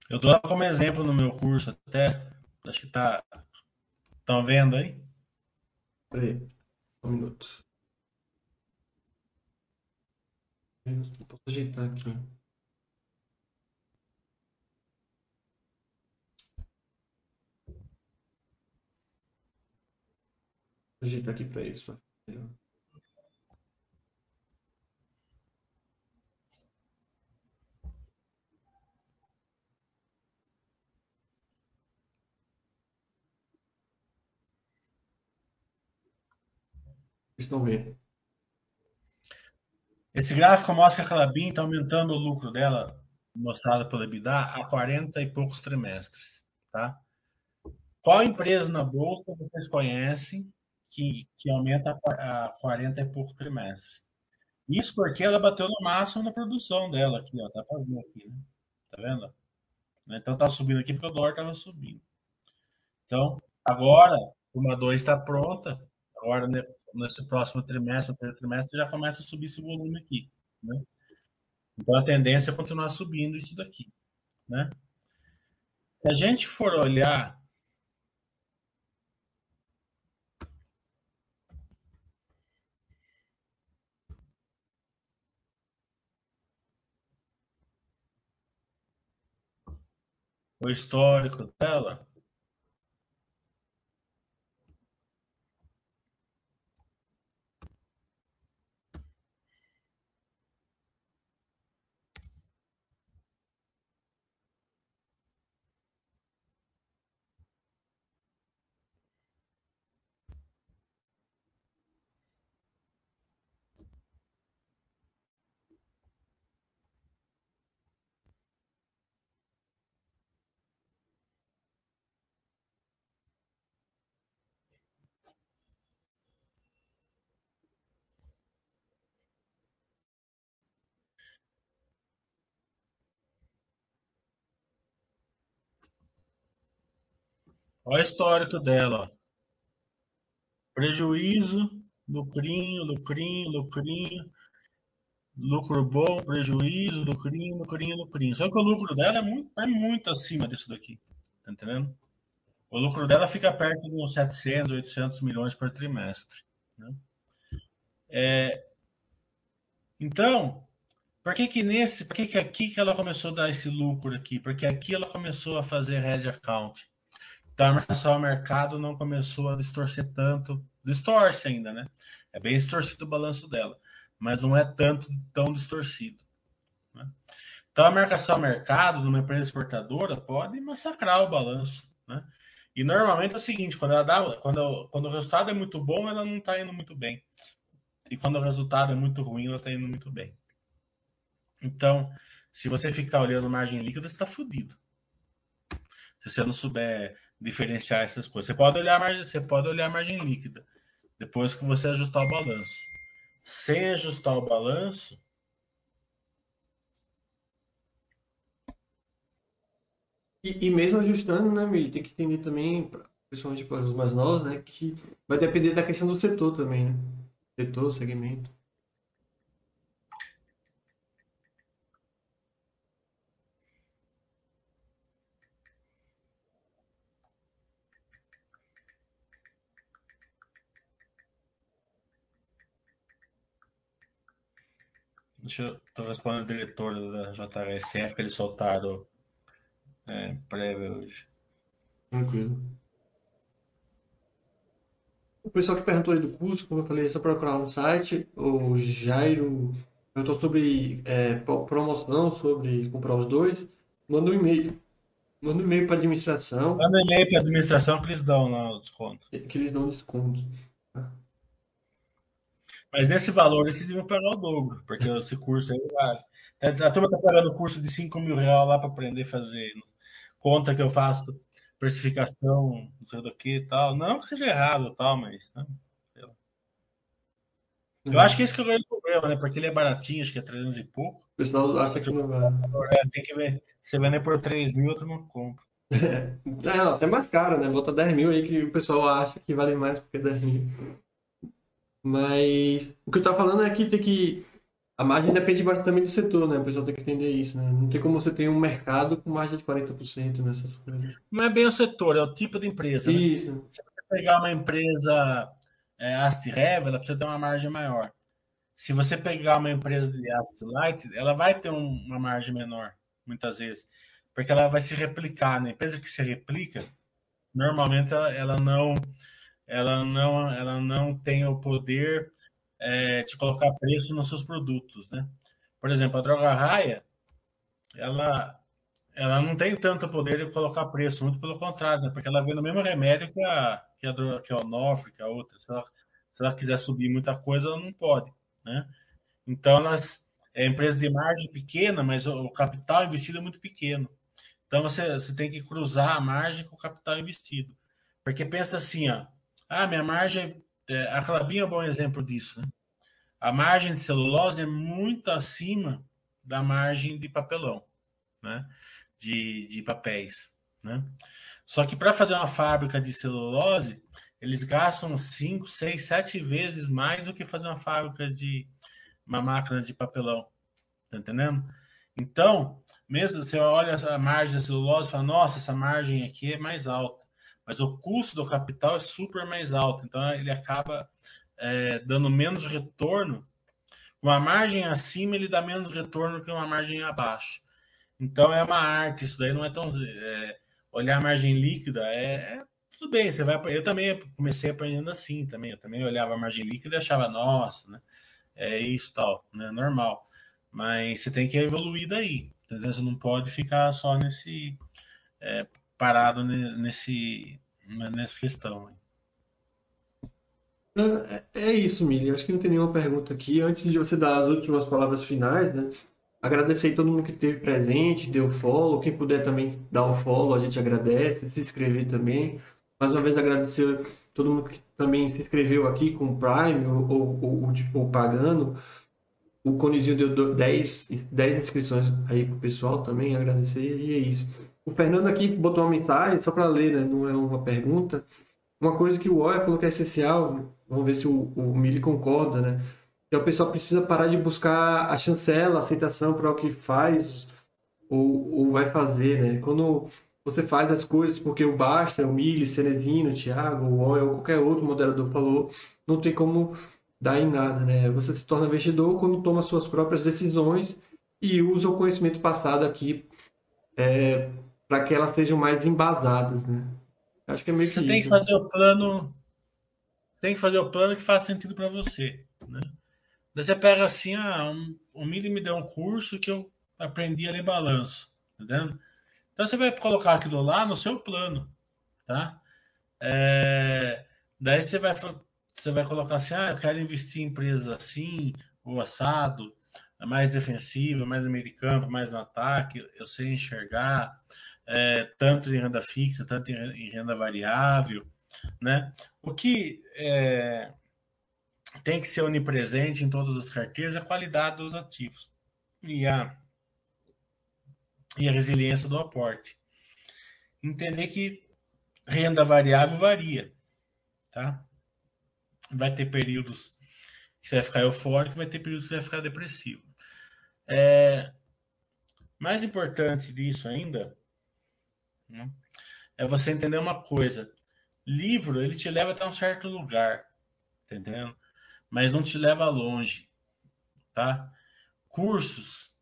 Eu dou como exemplo no meu curso até. Acho que tá. Estão vendo aí? Peraí, um minuto. Posso ajeitar aqui. Ajeitar aqui pra eles. pra estão vendo. Esse gráfico mostra que a Clabin está aumentando o lucro dela, mostrado pela EBITDA, há 40 e poucos trimestres. Tá? Qual empresa na Bolsa vocês conhecem que, que aumenta a 40 e poucos trimestres? Isso porque ela bateu no máximo na produção dela aqui, ó. Tá pra ver aqui, né? Tá vendo? Então tá subindo aqui porque o dólar estava subindo. Então, agora, uma 2 está pronta. Agora, nesse próximo trimestre, primeiro trimestre, já começa a subir esse volume aqui. Né? Então, a tendência é continuar subindo isso daqui. Né? Se a gente for olhar o histórico dela, olha o histórico dela. Prejuízo, lucrinho, lucrinho, lucrinho, lucro bom, prejuízo, lucrinho, lucrinho, lucrinho. Só que o lucro dela é muito, é muito acima disso daqui. Tá entendendo? O lucro dela fica perto de uns 700, 800 milhões por trimestre. Né? É, então, por que que nesse, por que que aqui que ela começou a dar esse lucro aqui? Porque aqui ela começou a fazer hedge account. Então, a marcação ao mercado não começou a distorcer tanto, distorce ainda, né? É bem distorcido o balanço dela, mas não é tanto tão distorcido. Né? Então, a marcação ao mercado numa empresa exportadora pode massacrar o balanço, né? E normalmente é o seguinte, quando ela dá, quando, quando o resultado é muito bom, ela não está indo muito bem. E quando o resultado é muito ruim, ela está indo muito bem. Então, se você ficar olhando margem líquida, você está fudido. Se você não souber diferenciar essas coisas. Você pode olhar a margem, você pode olhar a margem líquida depois que você ajustar o balanço. Sem ajustar o balanço, E, e mesmo ajustando, né, Milho, tem que entender também, principalmente para os mais novos, né, que vai depender da questão do setor também, né? Setor, segmento. Deixa eu tô respondendo o diretor da JHSF que eles soltaram é, prévia hoje. Tranquilo. O pessoal que perguntou aí do curso, como eu falei, é só procurar no site. O Jairo perguntou sobre é, promoção, sobre comprar os dois. Manda um e-mail. Manda um e-mail para a administração Manda um e-mail para a administração que eles dão lá o desconto. que eles dão desconto. Mas nesse valor, eles deviam pagar o dobro, porque esse curso aí vale. A turma está pagando curso de 5 mil reais lá para aprender a fazer conta que eu faço, precificação, não sei do que e tal. Não que seja errado tal, mas. Né? Eu uhum. acho que esse que é o grande problema, né? Porque ele é baratinho, acho que é 300 e pouco. O pessoal acha que não vale. É, tem que ver. Você vender por 3 mil, outro não compra. É, não, até mais caro, né? Bota 10 mil aí que o pessoal acha que vale mais porque 10 mil. Mas o que eu tava falando é que tem que. A margem depende também do setor, né? O pessoal tem que entender isso, né? Não tem como você ter um mercado com margem de 40% nessas coisas. Não é bem o setor, é o tipo de empresa. Isso. Né? Se você pegar uma empresa é, Ast Rev, ela precisa ter uma margem maior. Se você pegar uma empresa de Ast Light, ela vai ter um, uma margem menor, muitas vezes. Porque ela vai se replicar, né? Empresa que se replica, normalmente ela, ela não ela não, ela não tem o poder é, de colocar preço nos seus produtos, né? Por exemplo, a droga raia, ela, ela não tem tanto poder de colocar preço, muito pelo contrário, né? Porque ela vende o mesmo remédio que a, que a, droga, que a Onofre, que a outra. Se ela, se ela quiser subir muita coisa, ela não pode, né? Então, elas, é empresa de margem pequena, mas o, o capital investido é muito pequeno. Então, você, você tem que cruzar a margem com o capital investido. Porque pensa assim, ó, ah, minha margem. É, a Clabinha é um bom exemplo disso. Né? A margem de celulose é muito acima da margem de papelão, né? de, de papéis. Né? Só que para fazer uma fábrica de celulose, eles gastam 5, 6, 7 vezes mais do que fazer uma fábrica de uma máquina de papelão. Tá entendendo? Então, mesmo você olha a margem da celulose e fala, nossa, essa margem aqui é mais alta mas o custo do capital é super mais alto, então ele acaba é, dando menos retorno. Uma margem acima ele dá menos retorno que uma margem abaixo. Então é uma arte, isso daí não é tão. É, olhar a margem líquida é, é, tudo bem, você vai. Eu também comecei aprendendo assim também. Eu também olhava a margem líquida e achava, nossa, né? É isso tal, né? Normal. Mas você tem que evoluir daí. Entendeu? Você não pode ficar só nesse. É, parado nesse, nessa questão. É, é isso, Mili. Acho que não tem nenhuma pergunta aqui. Antes de você dar as últimas palavras finais, né? Agradecer a todo mundo que esteve presente, deu follow. Quem puder também dar o follow, a gente agradece. Se inscrever também. Mais uma vez agradecer todo mundo que também se inscreveu aqui com o Prime ou, ou, ou, ou pagando. O Conizinho deu 10, 10 inscrições aí pro pessoal também, agradecer e é isso. O Fernando aqui botou uma mensagem, só para ler, né? não é uma pergunta. Uma coisa que o Oya falou que é essencial, vamos ver se o, o Mili concorda, né? Que o pessoal precisa parar de buscar a chancela, a aceitação para o que faz ou, ou vai fazer, né? Quando você faz as coisas porque o Basta, o Mili, Cenezino, o Thiago, o Oya ou qualquer outro moderador falou, não tem como dar em nada, né? Você se torna investidor quando toma suas próprias decisões e usa o conhecimento passado aqui é, para que elas sejam mais embasadas, né? Acho que é meio você que tem isso. que fazer o plano, tem que fazer o plano que faz sentido para você, né? Daí você pega assim, ah, um, o Mili me deu um curso que eu aprendi a ler balanço, entendendo? Então você vai colocar aquilo lá no seu plano, tá? É, daí você vai você vai colocar assim, ah, eu quero investir em empresa assim, o assado, mais defensiva, mais no meio de campo, mais no ataque, eu sei enxergar, é, tanto em renda fixa, tanto em, renda variável, né? O que é, tem que ser onipresente em todas as carteiras é a qualidade dos ativos e a, e a resiliência do aporte. Entender que renda variável varia, tá? Vai ter períodos que você vai ficar eufórico, vai ter períodos que você vai ficar depressivo. É, mais importante disso ainda né? É você entender uma coisa. Livro, ele te leva até um certo lugar, entendendo? Mas não te leva longe, tá? Cursos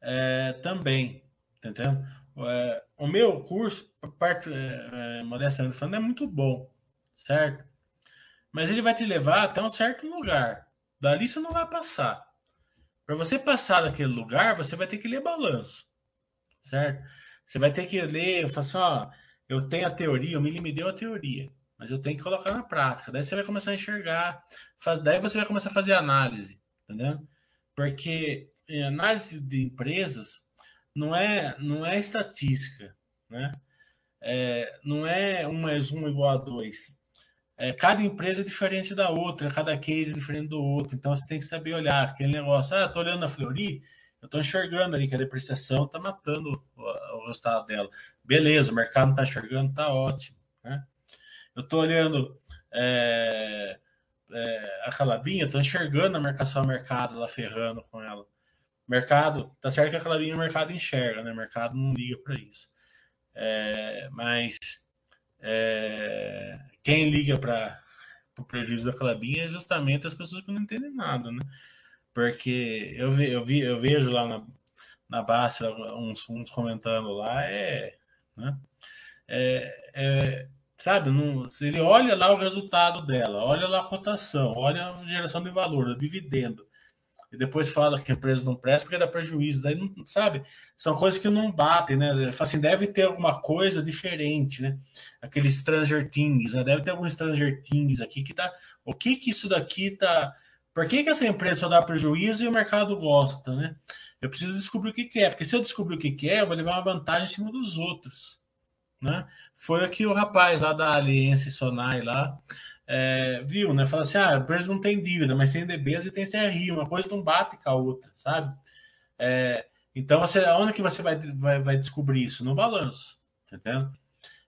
é, também, entendendo? É, o meu curso, parte é, é, modestamente falando, é muito bom, certo? Mas ele vai te levar até um certo lugar. Dali você não vai passar. Para você passar daquele lugar, você vai ter que ler balanço, certo? Você vai ter que ler, falar assim, ó, eu tenho a teoria, o Mili me deu a teoria, mas eu tenho que colocar na prática. Daí você vai começar a enxergar, faz, daí você vai começar a fazer análise, entendeu? Porque análise de empresas não é, não é estatística, né? É, não é um mais um igual a dois. É, cada empresa é diferente da outra, cada case é diferente do outro. Então você tem que saber olhar aquele negócio. Ah, tô olhando a Flori, eu tô enxergando ali que a depreciação tá matando o, o resultado dela. Beleza, o mercado tá enxergando, tá ótimo. Né? Eu tô olhando é, é, a Calabinha, tô enxergando a marcação mercado lá ferrando com ela. Mercado, tá certo que a Calabinha o mercado enxerga, né? O mercado não liga para isso. É, mas é, quem liga para o prejuízo da Calabinha é justamente as pessoas que não entendem nada, né? Porque eu, eu, vi, eu vejo lá na, na base uns, uns comentando lá, é, né? é, é sabe? Não, ele olha lá o resultado dela, olha lá a cotação, olha a geração de valor, o dividendo e depois fala que a empresa não presta porque dá prejuízo. Daí, não, sabe? São coisas que não batem, né? Assim, deve ter alguma coisa diferente, né? Aquele Stranger Things, né? Deve ter algum Stranger Things aqui que tá. O que que isso daqui tá. Por que, que essa empresa só dá prejuízo e o mercado gosta, né? Eu preciso descobrir o que, que é, porque se eu descobrir o que, que é, eu vou levar uma vantagem em cima dos outros. Né? Foi aqui o rapaz lá da Aliança Sonai lá, é, viu, né? Fala assim, ah, a empresa não tem dívida, mas tem DBs e tem CRI, uma coisa não bate com a outra, sabe? É, então, você, onde que você vai, vai, vai descobrir isso? No balanço, tá?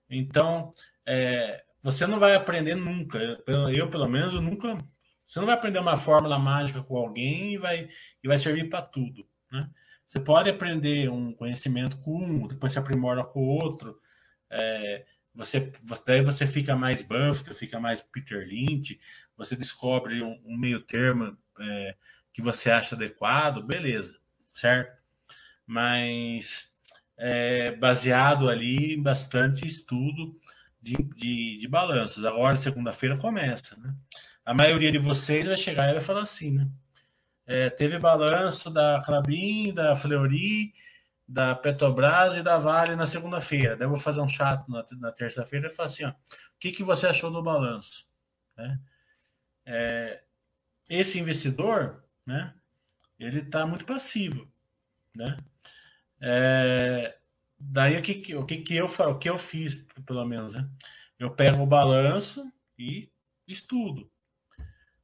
Então, é, você não vai aprender nunca, eu pelo menos, eu nunca, você não vai aprender uma fórmula mágica com alguém e vai, e vai servir para tudo, né? Você pode aprender um conhecimento com um, depois se aprimora com o outro, é, você daí você fica mais Buffett, fica mais Peter Lynch, você descobre um, um meio termo é, que você acha adequado, beleza, certo? Mas é, baseado ali em bastante estudo de, de, de balanços. Agora, segunda-feira começa, né? A maioria de vocês vai chegar e vai falar assim, né? É, teve balanço da Clabin, da Fleury, da Petrobras e da Vale na segunda-feira. Daí eu vou fazer um chat na, na terça-feira e falar assim: ó, o que, que você achou do balanço? Né? É, esse investidor, né, ele está muito passivo. Né? É, daí o que, o que, que eu o que eu fiz, pelo menos, né? Eu pego o balanço e estudo.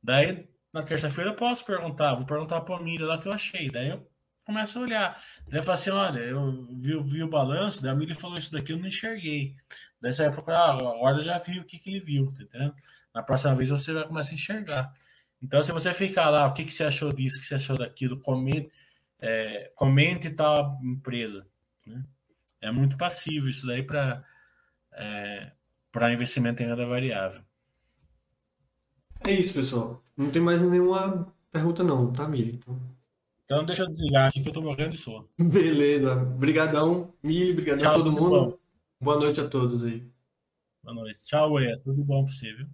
Daí na terça-feira eu posso perguntar, vou perguntar para a Miriam lá que eu achei. Daí eu começa a olhar. Ele fala assim: olha, eu vi, vi o balanço, daí a Mili falou isso daqui, eu não enxerguei. Daí você vai procurar, ah, agora já vi o que, que ele viu, tá entendendo? Na próxima vez você vai começar a enxergar. Então, se você ficar lá, o que, que você achou disso, o que você achou daquilo, comente, é, comente tal empresa. Né? É muito passivo isso daí para é, investimento em renda variável. É isso, pessoal. Não tem mais nenhuma pergunta não, tá, Mili? Então... Então deixa eu desligar aqui que eu tô morrendo de sono. Beleza. Obrigadão, Mili. Obrigadão a todo mundo. Bom. Boa noite a todos aí. Boa noite. Tchau, Ué. Tudo bom pra você, viu?